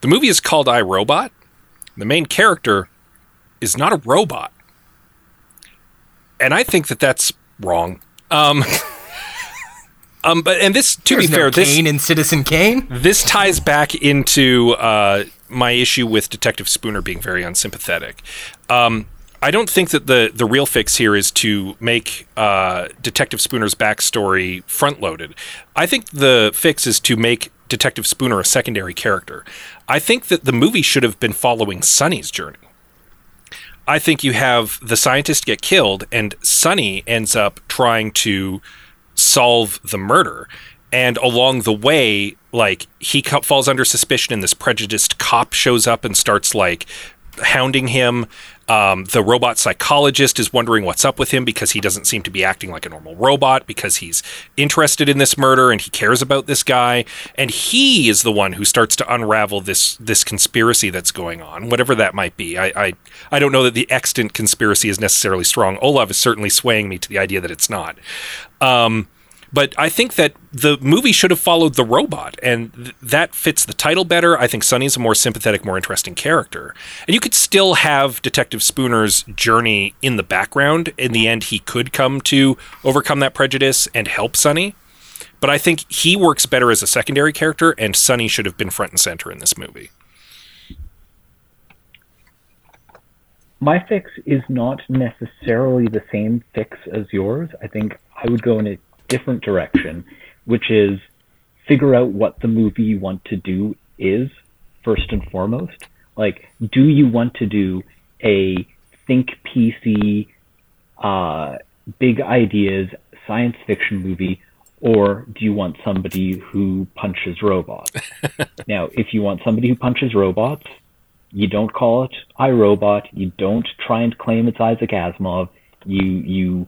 The movie is called I Robot. The main character is not a robot, and I think that that's wrong. Um, um, but and this to There's be no fair, this Kane in Citizen Kane. this ties back into uh, my issue with Detective Spooner being very unsympathetic. Um, I don't think that the the real fix here is to make uh, Detective Spooner's backstory front loaded. I think the fix is to make Detective Spooner a secondary character. I think that the movie should have been following Sonny's journey. I think you have the scientist get killed, and Sonny ends up trying to solve the murder. And along the way, like he co- falls under suspicion, and this prejudiced cop shows up and starts like hounding him. Um, the robot psychologist is wondering what's up with him because he doesn't seem to be acting like a normal robot because he's interested in this murder and he cares about this guy. And he is the one who starts to unravel this this conspiracy that's going on, whatever that might be. I I, I don't know that the extant conspiracy is necessarily strong. Olav is certainly swaying me to the idea that it's not. Um, but I think that the movie should have followed the robot, and th- that fits the title better. I think Sonny's a more sympathetic, more interesting character. And you could still have Detective Spooner's journey in the background. In the end, he could come to overcome that prejudice and help Sonny. But I think he works better as a secondary character, and Sonny should have been front and center in this movie. My fix is not necessarily the same fix as yours. I think I would go in a different direction, which is figure out what the movie you want to do is first and foremost. Like, do you want to do a think PC, uh, big ideas science fiction movie, or do you want somebody who punches robots? now, if you want somebody who punches robots, you don't call it iRobot. You don't try and claim it's Isaac Asimov. You you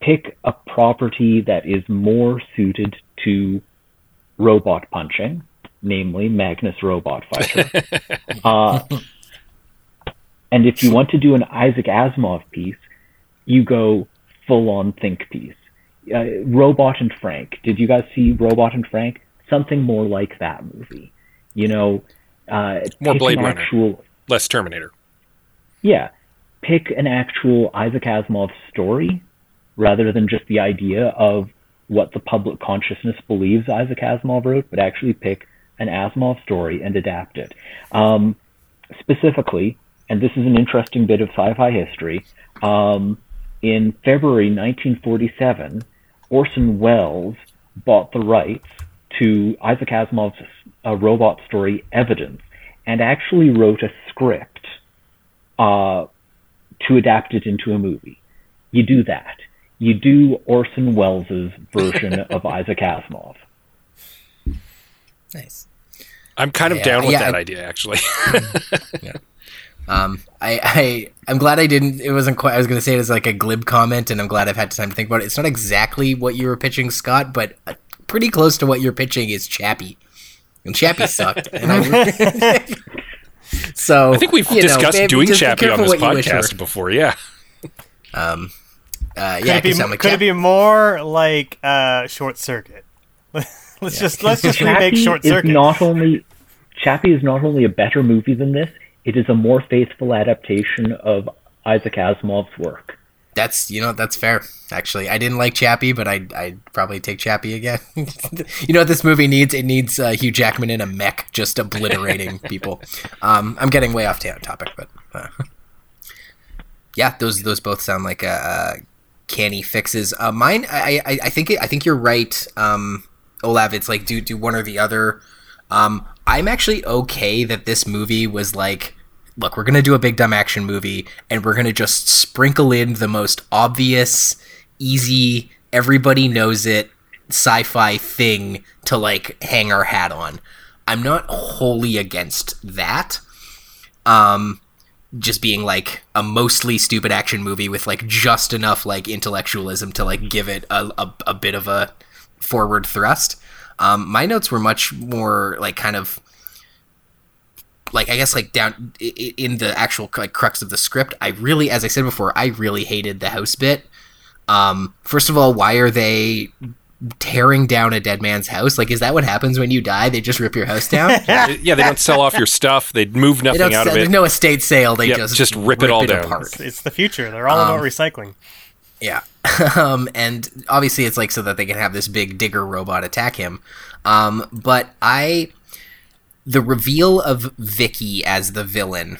pick a property that is more suited to robot punching, namely Magnus Robot Fighter. uh, and if you want to do an Isaac Asimov piece, you go full on think piece. Uh, Robot and Frank. Did you guys see Robot and Frank? Something more like that movie. You know, uh, More Blade Runner. actual less Terminator. Yeah, pick an actual Isaac Asimov story rather than just the idea of what the public consciousness believes Isaac Asimov wrote, but actually pick an Asimov story and adapt it. Um, specifically, and this is an interesting bit of sci-fi history. Um, in February 1947, Orson Welles bought the rights to Isaac Asimov's uh, robot story Evidence and actually wrote a script uh, to adapt it into a movie. You do that. You do Orson Welles' version of Isaac Asimov. Nice. I'm kind of Yeah, down with yeah, that I- idea, actually. yeah. Um, I, I, I'm glad I didn't. It wasn't quite. I was going to say it as like a glib comment, and I'm glad I've had time to think about it. It's not exactly what you were pitching, Scott, but uh, pretty close to what you're pitching is Chappie, and Chappie sucked. and I, so I think we've you know, discussed maybe doing just be Chappie on this what you wish podcast before. Yeah. Um, uh, Could, yeah, it, be, 'cause I'm like, could it be more like uh, Short Circuit? let's just let's just remake Chappie Short is Circuit. not only Chappie is not only a better movie than this, it is a more faithful adaptation of Isaac Asimov's work. That's you know that's fair. Actually, I didn't like Chappie, but I I'd probably take Chappie again. you know what this movie needs? It needs uh, Hugh Jackman in a mech, just obliterating people. Um, I'm getting way off ta- topic, but uh, yeah, those those both sound like uh, uh, canny fixes. Uh, mine, I I, I think I think you're right, um, Olav. It's like do do one or the other. Um, I'm actually okay that this movie was like look, we're to do a big dumb action movie and we're to just sprinkle in the most obvious, easy, everybody knows it sci fi thing to like hang our hat on. I'm not wholly against that. Um, just being like a mostly stupid action movie with like just enough like intellectualism to like give it a, a, a bit of a forward thrust. Um, my notes were much more like kind of like I guess like down in the actual like crux of the script, I really, as I said before, I really hated the house bit. Um, first of all, why are they tearing down a dead man's house? Like, is that what happens when you die? They just rip your house down? yeah, they don't sell off your stuff. They move They nothing don't out sell, of it. there's no estate sale. They Yep, just just rip it all down. apart. It's, it's the future. They're all Um, about recycling. Yeah. um, and obviously it's like so that they can have this big digger robot attack him. Um, but I the reveal of Vicky as the villain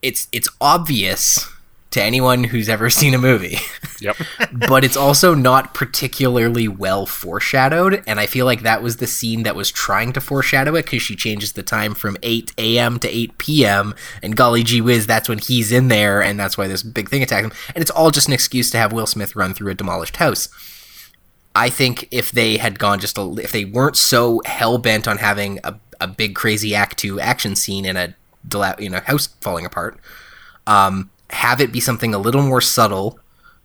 it's it's obvious to anyone who's ever seen a movie. Yep. but it's also not particularly well foreshadowed and I feel like that was the scene that was trying to foreshadow it cuz she changes the time from 8 a.m. to 8 p.m. and golly gee whiz that's when he's in there and that's why this big thing attacked him and it's all just an excuse to have Will Smith run through a demolished house. I think if they had gone just a, if they weren't so hell bent on having a, a big crazy act two action scene in a you know house falling apart, um, have it be something a little more subtle,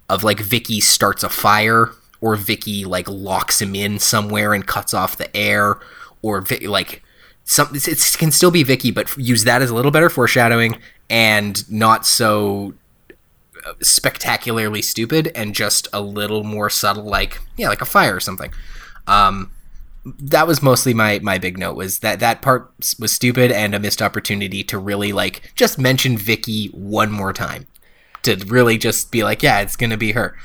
of like Vicky starts a fire or Vicky like locks him in somewhere and cuts off the air or like some it can still be Vicky, but use that as a little better foreshadowing and not so uh, spectacularly stupid and just a little more subtle like yeah like a fire or something. Um that was mostly my my big note was that that part was stupid and a missed opportunity to really like just mention Vicky one more time to really just be like yeah it's gonna be her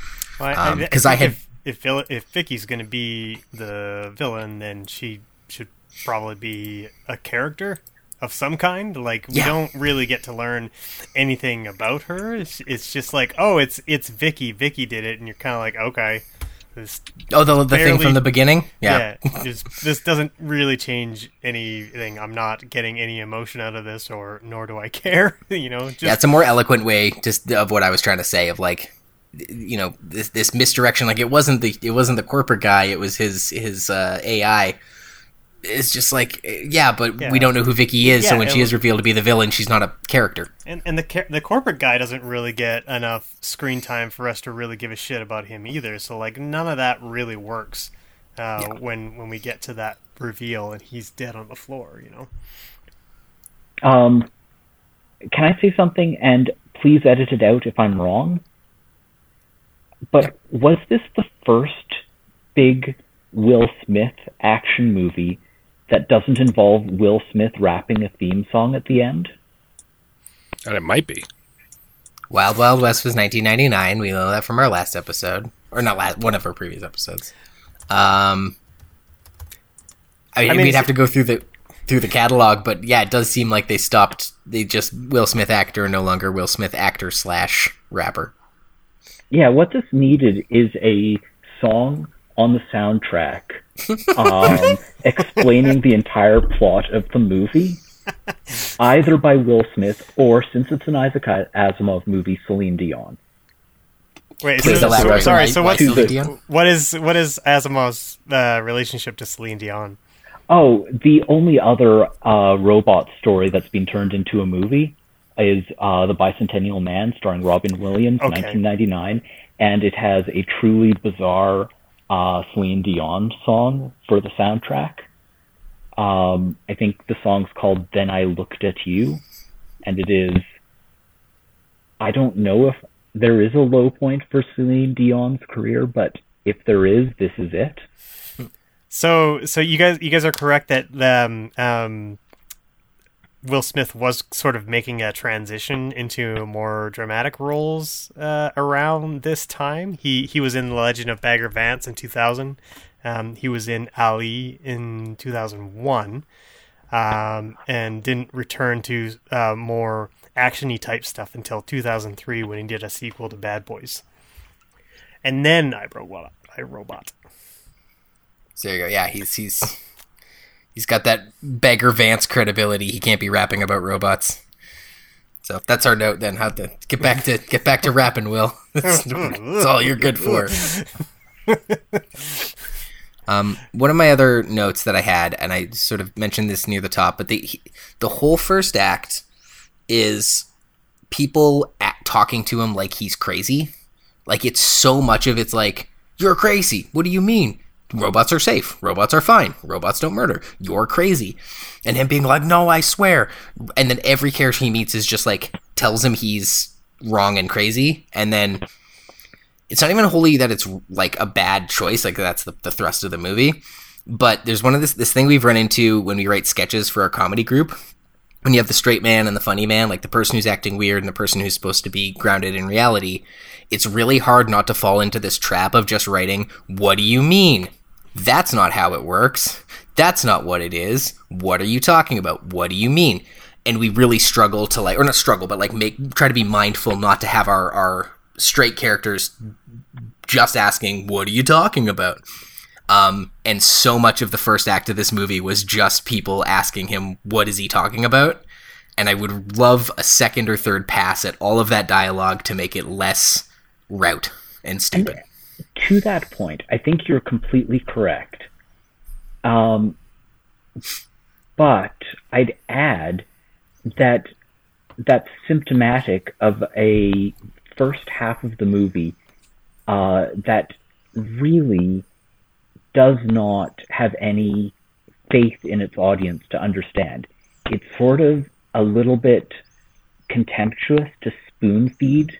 Well, because Um, I, think had if if, if Vicky's going to be the villain, then she should probably be a character of some kind. Like we Yeah. don't really get to learn anything about her. It's, it's just like, oh, it's it's Vicky. Vicky did it, and you're kind of like, okay. This Oh, the- the thing from the beginning? Yeah. just, this doesn't really change anything. I'm not getting any emotion out of this, or nor do I care. you know, just, yeah, it's a more eloquent way just of what I was trying to say of like you know this this misdirection like it wasn't the it wasn't the corporate guy it was his his uh, AI it's just like yeah but Yeah. we don't know who Vicky is so when it she is revealed to be the villain she's not a character And and the the corporate guy doesn't really get enough screen time for us to really give a shit about him either. So like none of that really works uh, when when we get to that reveal and he's dead on the floor. You know. Um, can I say something? And please edit it out if I'm wrong. But was this the first big Will Smith action movie that doesn't involve Will Smith rapping a theme song at the end? And it might be. Wild Wild West was 1999. We know that from our last episode, or not last, one of our previous episodes. Um, I mean, I mean, we'd have to go through the through the catalog, but yeah, it does seem like they stopped. They just Will Smith actor, no longer Will Smith actor slash rapper. Yeah, what this needed is a song on the soundtrack um, explaining the entire plot of the movie, either by Will Smith or, since it's an Isaac Asimov movie, Celine Dion. Wait, Please so, elaborate so, sorry. So what's Celine Dion? what is what is Asimov's uh, relationship to Celine Dion? Oh, the only other uh, robot story that's been turned into a movie is uh, The Bicentennial Man, starring Robin Williams, Okay. 1999, and it has a truly bizarre uh, Celine Dion song for the soundtrack. Um, I think the song's called Then I Looked at You, and it is. I don't know if there is a low point for Celine Dion's career, but if there is, this is it. So so you guys you guys are correct that um, um, Will Smith was sort of making a transition into more dramatic roles uh, around this time. He he was in The Legend of Bagger Vance in 2000. Um, he was in Ali in 2001, um, and didn't return to uh, more actiony type stuff until 2003 when he did a sequel to Bad Boys. And then I Robot. I Robot. So there you go. Yeah, he's he's he's got that Bagger Vance credibility. He can't be rapping about robots. So that's our note then. How to get back to get back to rapping, Will. That's, all you're good for. Um, one of my other notes that I had, and I sort of mentioned this near the top, but the the whole first act is people at, talking to him like he's crazy. Like it's so much of it's like you're crazy. What do you mean? Robots are safe. Robots are fine. Robots don't murder. You're crazy. And him being like, "No, I swear." And then every character he meets is just like tells him he's wrong and crazy, and then it's not even wholly that it's like a bad choice like that's the, the thrust of the movie but there's one of this this thing we've run into when we write sketches for our comedy group when you have the straight man and the funny man like the person who's acting weird and the person who's supposed to be grounded in reality it's really hard not to fall into this trap of just writing what do you mean that's not how it works that's not what it is what are you talking about what do you mean and we really struggle to like or not struggle but like make try to be mindful not to have our our straight characters just asking, "What are you talking about?" Um, and so much of the first act of this movie was just people asking him, "What is he talking about?" And I would love a second or third pass at all of that dialogue to make it less route and stupid. To that point, I think you're completely correct. Um, but I'd add that that's symptomatic of a first half of the movie uh, that really does not have any faith in its audience to understand. It's sort of a little bit contemptuous to spoon feed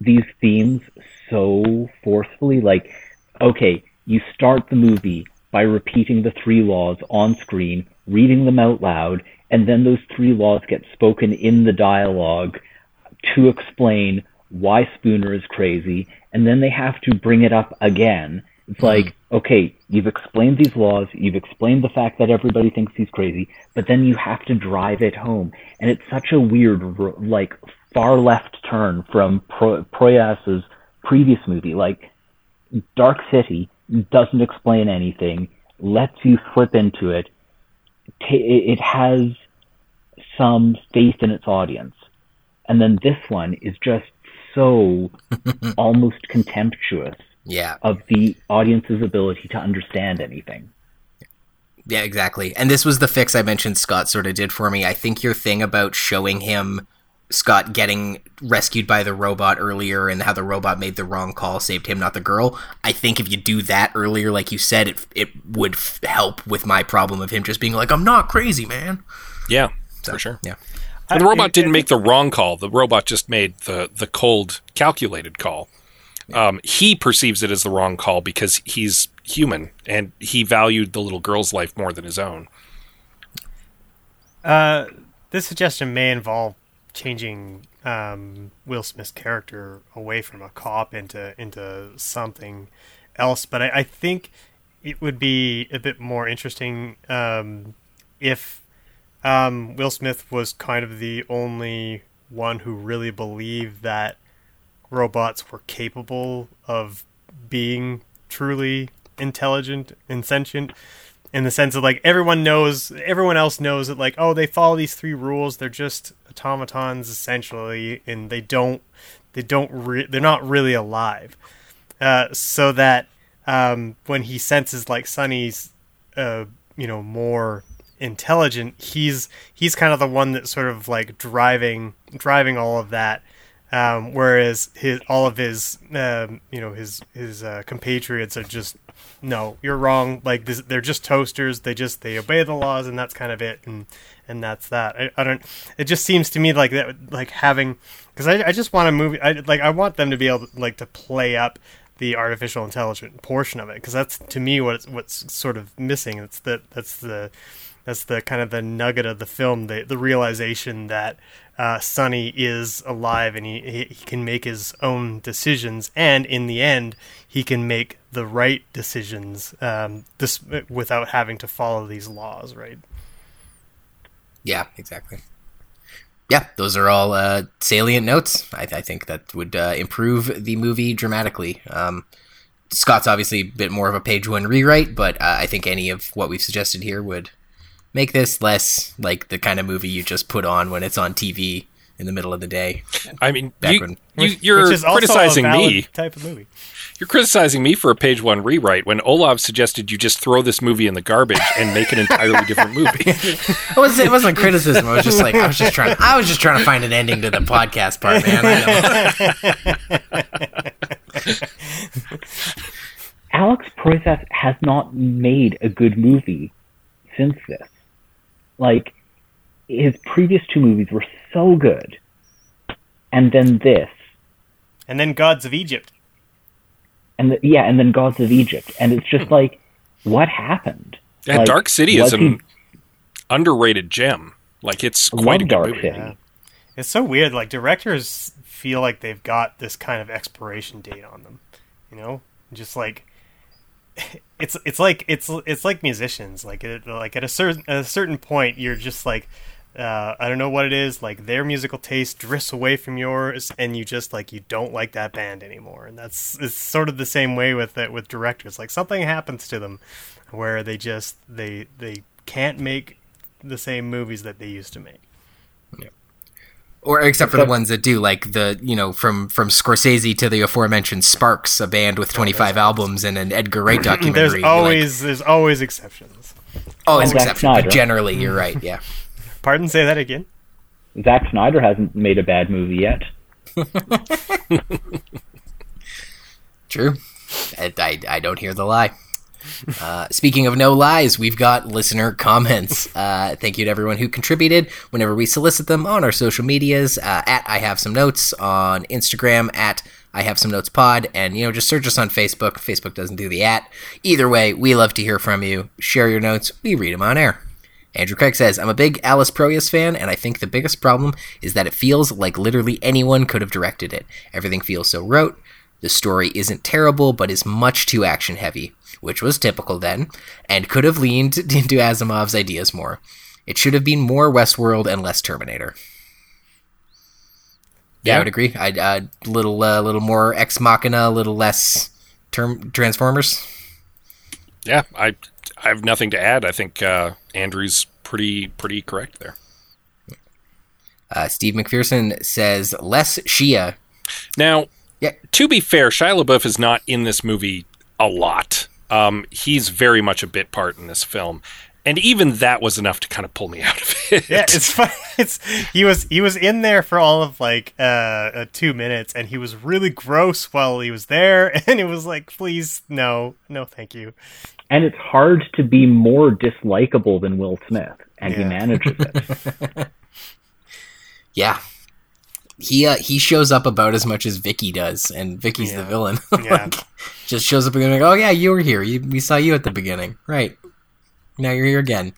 these themes so forcefully. Like, okay, you start the movie by repeating the three laws on screen, reading them out loud, and then those three laws get spoken in the dialogue to explain why Spooner is crazy, and then they have to bring it up again. It's like, okay, you've explained these laws, you've explained the fact that everybody thinks he's crazy, but then you have to drive it home. And it's such a weird, like, far left turn from Pro- Proyas's previous movie. Like, Dark City doesn't explain anything, lets you slip into it. It it has some faith in its audience. And then this one is just so almost contemptuous Yeah. of the audience's ability to understand anything. Yeah, exactly. And this was the fix I mentioned Scott sort of did for me. I think your thing about showing him Scott getting rescued by the robot earlier and how the robot made the wrong call saved him not the girl. I think if you do that earlier like you said it it would f- help with my problem of him just being like I'm not crazy, man. Yeah, for sure. Yeah. And the robot didn't make the wrong call. The robot just made the the cold, calculated call. Um, he perceives it as the wrong call because he's human and he valued the little girl's life more than his own. Uh, this suggestion may involve changing um, Will Smith's character away from a cop into into something else. But I, I think it would be a bit more interesting um, if um, Will Smith was kind of the only one who really believed that robots were capable of being truly intelligent and sentient in the sense of like everyone knows everyone else knows that like oh they follow these three rules they're just automatons essentially and they don't they don't re- they're not really alive. Uh, so that um, when he senses like Sonny's uh, you know more intelligent he's he's kind of the one that's sort of like driving driving all of that um, whereas his all of his um, you know his his uh, compatriots are just no you're wrong. Like this, they're just toasters. They just they obey the laws and that's kind of it and and that's that. I, I don't it just seems to me like that like having because I, I just want a movie I like I want them to be able to, like to play up the artificial intelligence portion of it because that's to me what's what's sort of missing. It's that that's the that's the kind of the nugget of the film the the realization that uh, Sonny is alive and he, he can make his own decisions, and in the end, he can make the right decisions um, this without having to follow these laws, right? Yeah, exactly. Yeah, those are all uh, salient notes. I, I, think that would uh, improve the movie dramatically. Um, Scott's obviously a bit more of a page one rewrite, but uh, I think any of what we've suggested here would make this less like the kind of movie you just put on when it's on TV in the middle of the day. I mean, you, you, are criticizing me. Type of movie. You're criticizing me for a page one rewrite when Olav suggested you just throw this movie in the garbage and make an entirely different movie. it, was, it wasn't criticism. I was just like I was just trying. I was just trying to find an ending to the podcast part, man. Alex Proyas has not made a good movie since this. Like his previous two movies were so good, and then this, and then Gods of Egypt, and the, yeah, and then Gods of Egypt, and it's just hmm. like, what happened? Yeah, like, Dark City is an he... underrated gem. Like it's quite a good movie. Yeah. It's so weird. Like directors feel like they've got this kind of expiration date on them. You know, just like it's it's like it's it's like musicians. Like it, like at a certain at a certain point, you're just like. Uh, I don't know what it is. Like their musical taste drifts away from yours, and you just like you don't like that band anymore. And that's it's sort of the same way with it with directors. Like something happens to them, where they just they they can't make the same movies that they used to make. Yeah or except for the ones that do, like the you know from from Scorsese to the aforementioned Sparks, a band with 25 albums and an Edgar Wright documentary. there's always like, there's always exceptions. Oh, always exceptions, but generally you're right. Yeah. Pardon, say that again. Zack Snyder hasn't made a bad movie yet. True. I, I, I don't hear the lie. Uh, speaking of no lies, we've got listener comments. Uh, thank you to everyone who contributed whenever we solicit them on our social medias uh, at I Have Some Notes on Instagram at I Have Some Notes Pod, and you know just search us on Facebook. Facebook doesn't do the at. Either way, we love to hear from you. Share your notes. We read them on air. Andrew Craig says, I'm a big Alex Proyas fan, and I think the biggest problem is that it feels like literally anyone could have directed it. Everything feels so rote. The story isn't terrible, but is much too action heavy which was typical then, and could have leaned into Asimov's ideas more. It should have been more Westworld and less Terminator. Yeah, yeah. I would agree. I a uh, little uh, little more Ex Machina, a little less term Transformers. Yeah, I I have nothing to add. I think uh, Andrew's pretty pretty correct there. Uh, Steve McPherson says less Shia. Now, yeah. to be fair, Shia LaBeouf is not in this movie a lot. Um, he's very much a bit part in this film, and even that was enough to kind of pull me out of it. Yeah, it's fun. It's he was he was in there for all of like uh, uh, two minutes, and he was really gross while he was there, and it was like, please, no, no, thank you. And it's hard to be more dislikable than Will Smith, and yeah. he manages it. yeah, he uh, he shows up about as much as Vicky does, and Vicky's yeah. the villain. Yeah. like, just shows up and like, oh yeah, you were here. You, we saw you at the beginning, right? Now you're here again.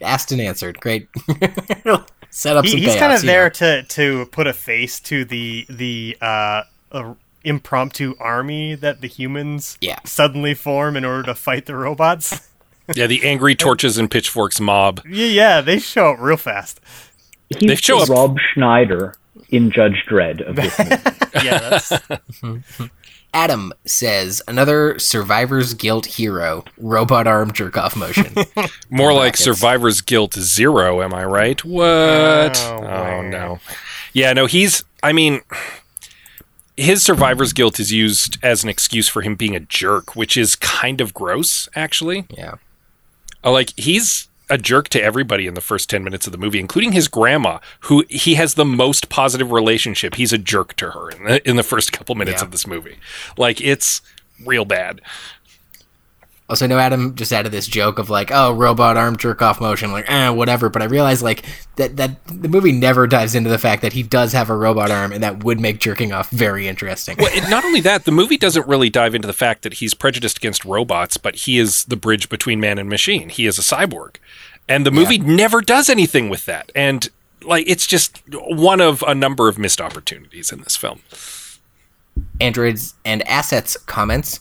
Asked and answered. Great. Set up He- some he's payoffs, kind of there know. to to put a face to the the uh, uh, impromptu army that the humans Yeah. suddenly form in order to fight the robots. Yeah, the angry torches and pitchforks mob. yeah, yeah, they show up real fast. He's They show the up- Rob Schneider in Judge Dredd of this movie. Yeah, that's Adam says another survivor's guilt hero, robot arm jerk off motion. More like. Survivor's Guilt Zero, am I right? What? Oh, Oh, no. Yeah, no, he's, I mean, his Survivor's Guilt is used as an excuse for him being a jerk, which is kind of gross, actually. yeah. Uh, Like, he's a jerk to everybody in the first 10 minutes of the movie, including his grandma, who he has the most positive relationship. He's a jerk to her in the, in the first couple minutes Yeah. of this movie. Like, it's real bad. Also, I know Adam just added this joke of like, oh, robot arm jerk off motion, like, eh, whatever. But I realized like that that the movie never dives into the fact that he does have a robot arm, and that would make jerking off very interesting. Well, it, not only that, the movie doesn't really dive into the fact that he's prejudiced against robots, but he is the bridge between man and machine. He is a cyborg. And the movie never does anything with that. And like it's just one of a number of missed opportunities in this film. Androids and assets comments.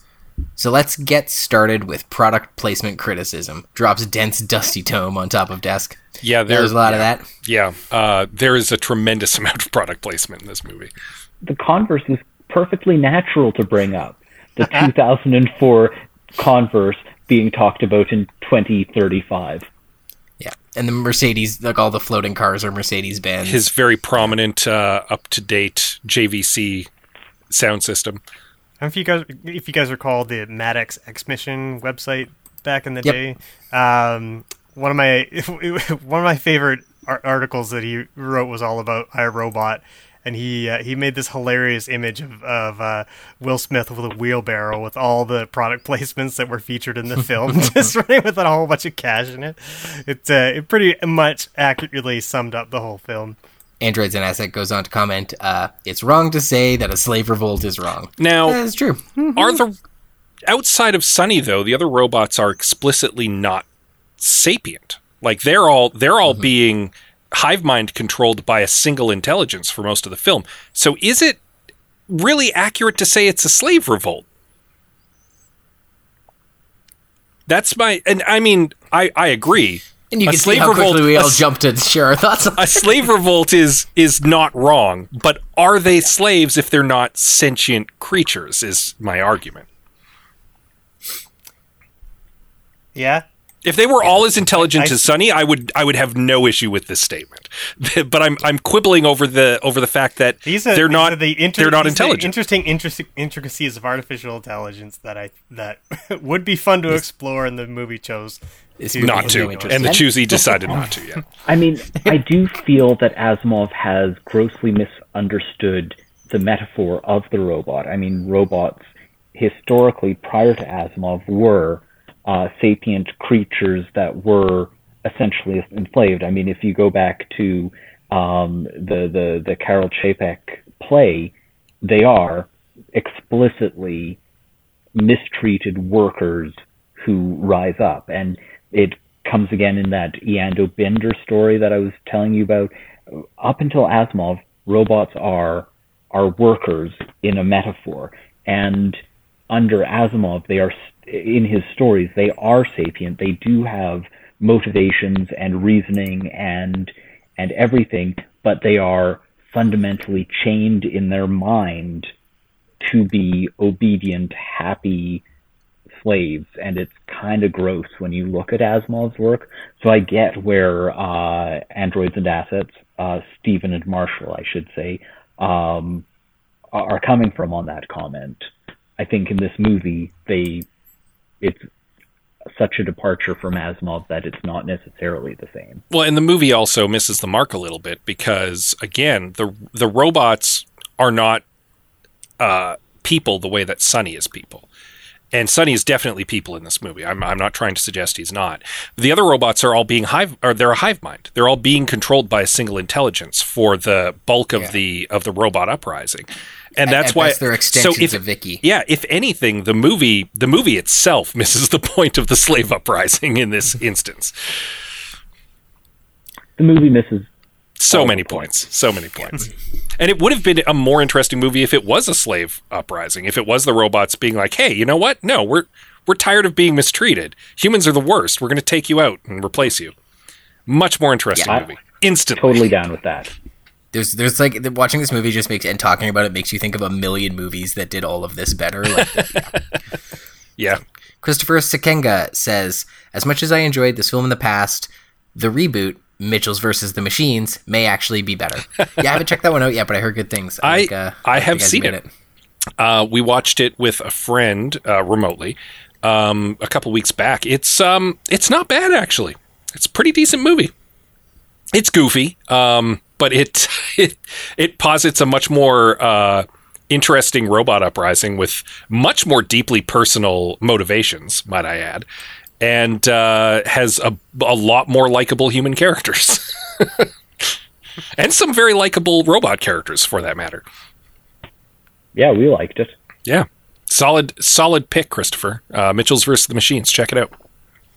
So let's get started with product placement criticism. Drops dense dusty tome on top of desk. Yeah, There's a lot of that. Yeah, uh, there is a tremendous amount of product placement in this movie. the Converse was perfectly natural to bring up. The 2004 Converse being talked about in 2035. Yeah, and the Mercedes, like all the floating cars are Mercedes Benz. His very prominent, uh, up to date JVC sound system. I don't know if you guys if you guys recall the Maddox X Mission website back in the Yep. day. Um, one of my one of my favorite articles that he wrote was all about iRobot, and he uh, he made this hilarious image of, of uh, Will Smith with a wheelbarrow with all the product placements that were featured in the film, just running with a whole bunch of cash in it. It uh, it pretty much accurately summed up the whole film. Androids and Asset goes on to comment, uh, it's wrong to say that a slave revolt is wrong. Now, That is true. Are the outside of Sonny though, the other robots are explicitly not sapient. Like they're all they're all being hive mind controlled by a single intelligence for most of the film. So is it really accurate to say it's a slave revolt? That's my and I mean I I agree. And you A can see slave how revolt- quickly we all s- jumped to share our thoughts on A slave revolt is is not wrong, but are they slaves if they're not sentient creatures? Is my argument. Yeah, If they were all as intelligent I- as Sonny, I would I would have no issue with this statement. but I'm I'm quibbling over the over the fact that These are they're these not are the inter- they're not these the intelligent. interesting intric- intricacies of artificial intelligence that I that would be fun to explore, and the movie chose This to not has to, and the in. choosy decided not to. Yeah, I mean, I do feel that Asimov has grossly misunderstood the metaphor of the robot. I mean, robots historically, prior to Asimov, were uh, sapient creatures that were essentially enslaved. I mean, if you go back to um, the the the Karel Čapek play, they are explicitly mistreated workers who rise up, and it comes again in that Eando Binder story that I was telling you about. Up until Asimov, robots are are workers in a metaphor, and under Asimov, they are in his stories. They are sapient. They do have motivations and reasoning and and everything, but they are fundamentally chained in their mind to be obedient, happy slaves, and it's kind of gross when you look at Asimov's work. So I get where uh, androids and assets, uh, Stephen and Marshall, I should say, um, are are coming from on that comment. I think in this movie they it's such a departure from Asimov that it's not necessarily the same. Well, and the movie also misses the mark a little bit because again, the the robots are not uh, people the way that Sonny is people. And Sonny is definitely people in this movie. I'm, I'm not trying to suggest he's not. The other robots are all being hive, or they're a hive mind. They're all being controlled by a single intelligence for the bulk of the of the robot uprising, and At- that's at why. best they're extensions of Vicky. Yeah, if anything, the movie the movie itself misses the point of the slave uprising in this instance. The movie misses So many points. So many points. And it would have been a more interesting movie if it was a slave uprising. If it was the robots being like, "Hey, you know what? No, we're we're tired of being mistreated. Humans are the worst. We're going to take you out and replace you." Much more interesting Yeah. movie. Instantly. Totally down with that. There's, there's like watching this movie just makes and talking about it makes you think of a million movies that did all of this better. Like, Yeah. Christopher Sekenga says, as much as I enjoyed this film in the past, the reboot Mitchells versus the Machines may actually be better. yeah, I haven't checked that one out yet, but I heard good things. I think, uh, I think have seen made it. Uh, we watched it with a friend uh, remotely um, a couple weeks back. It's um, it's not bad actually. It's a pretty decent movie. It's goofy, um, but it it it posits a much more uh, interesting robot uprising with much more deeply personal motivations, might I add, and uh, has a a lot more likable human characters. And some very likable robot characters, for that matter. Yeah, we liked it. Yeah, solid, solid pick, Christopher. Uh, Mitchells versus the Machines. Check it out.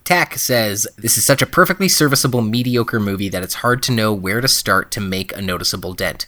Tack says, This is such a perfectly serviceable, mediocre movie that it's hard to know where to start to make a noticeable dent.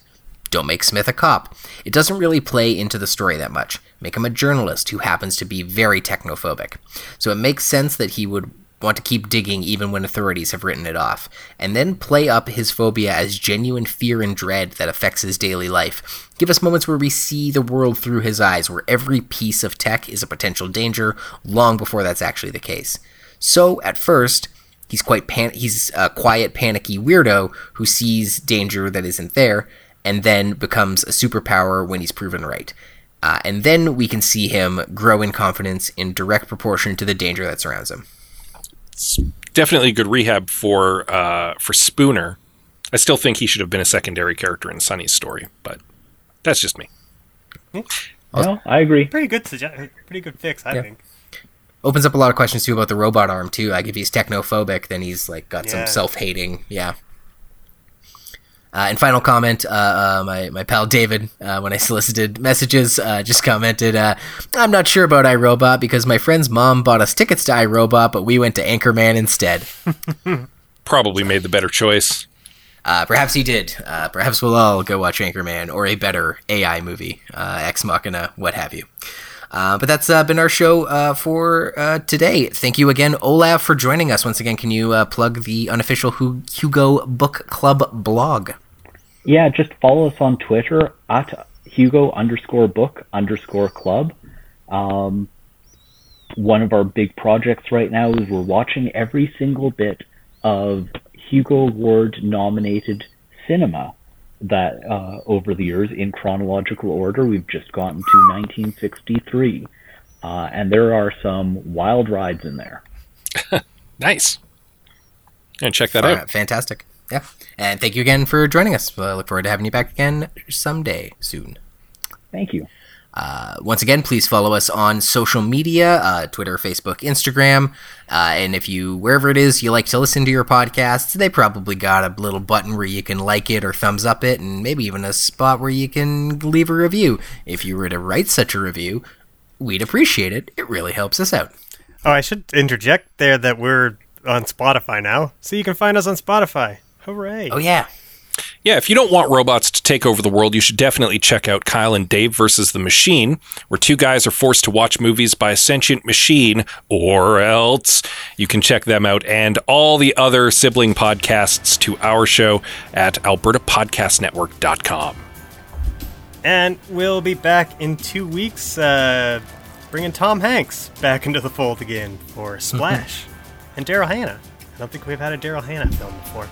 Don't make Smith a cop. It doesn't really play into the story that much. Make him a journalist who happens to be very technophobic. So it makes sense that he would want to keep digging even when authorities have written it off. And then play up his phobia as genuine fear and dread that affects his daily life. Give us moments where we see the world through his eyes, where every piece of tech is a potential danger long before that's actually the case. So at first, he's quite pan- he's a quiet, panicky weirdo who sees danger that isn't there, and then becomes a superpower when he's proven right. Uh, and then we can see him grow in confidence in direct proportion to the danger that surrounds him. It's definitely good rehab for uh, for Spooner. I still think he should have been a secondary character in Sonny's story, but that's just me. No, I agree. Pretty good sugge- Pretty good fix, I Yeah. think. Opens up a lot of questions too about the robot arm too. Like if he's technophobic, then he's like got Yeah. some self-hating. Yeah. Uh, and final comment, uh, uh, my, my pal David, uh, when I solicited messages, uh, just commented, uh, I'm not sure about I, Robot because my friend's mom bought us tickets to I, Robot, but we went to Anchorman instead. Probably made the better choice. Uh, perhaps he did. Uh, perhaps we'll all go watch Anchorman or a better AI movie, uh, Ex Machina, what have you. Uh, but that's uh, been our show uh, for uh, today. Thank you again, Olav, for joining us. Once again, can you uh, plug the unofficial Hugo Book Club blog? Yeah, just follow us on Twitter at Hugo underscore book underscore club. Um, one of our big projects right now is we're watching every single bit of Hugo Award nominated cinema that uh, over the years in chronological order. We've just gotten to 1963, uh, and there are some wild rides in there. Nice. And check that Fa- out. Fantastic. Yeah. And thank you again for joining us. I look forward to having you back again someday soon. Thank you. Uh, once again, please follow us on social media uh, Twitter, Facebook, Instagram. Uh, and if you, wherever it is you like to listen to your podcasts, they probably got a little button where you can like it or thumbs up it, and maybe even a spot where you can leave a review. If you were to write such a review, we'd appreciate it. It really helps us out. Oh, I should interject there that we're on Spotify now, so you can find us on Spotify. Hooray! Oh, yeah. Yeah, if you don't want robots to take over the world, you should definitely check out Kyle and Dave versus the Machine, where two guys are forced to watch movies by a sentient machine, or else. You can check them out and all the other sibling podcasts to our show at albertapodcastnetwork.com. And we'll be back in two weeks, uh, bringing Tom Hanks back into the fold again for Splash and Daryl Hannah. I don't think we've had a Daryl Hannah film before.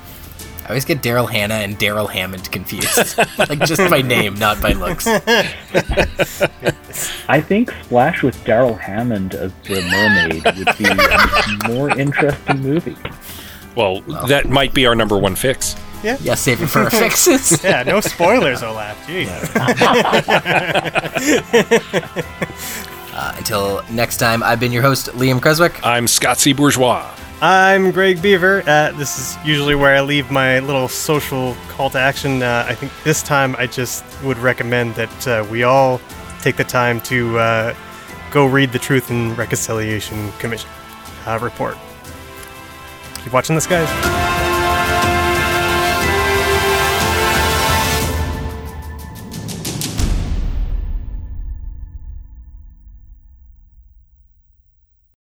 I always get Daryl Hannah and Darrell Hammond confused. like just by name, not by looks. I think Splash with Darrell Hammond as the mermaid would be a more interesting movie. Well, that might be our number one fix. Yeah. Yeah, save it for our fixes. yeah, no spoilers, Olav. Gee. Uh, until next time, I've been your host, Liam Creswick. I'm Scott C. Bourgeois. I'm Greg Beaver. Uh, this is usually where I leave my little social call to action. Uh, I think this time I just would recommend that uh, we all take the time to uh, go read the Truth and Reconciliation Commission uh, report. Keep watching this, guys.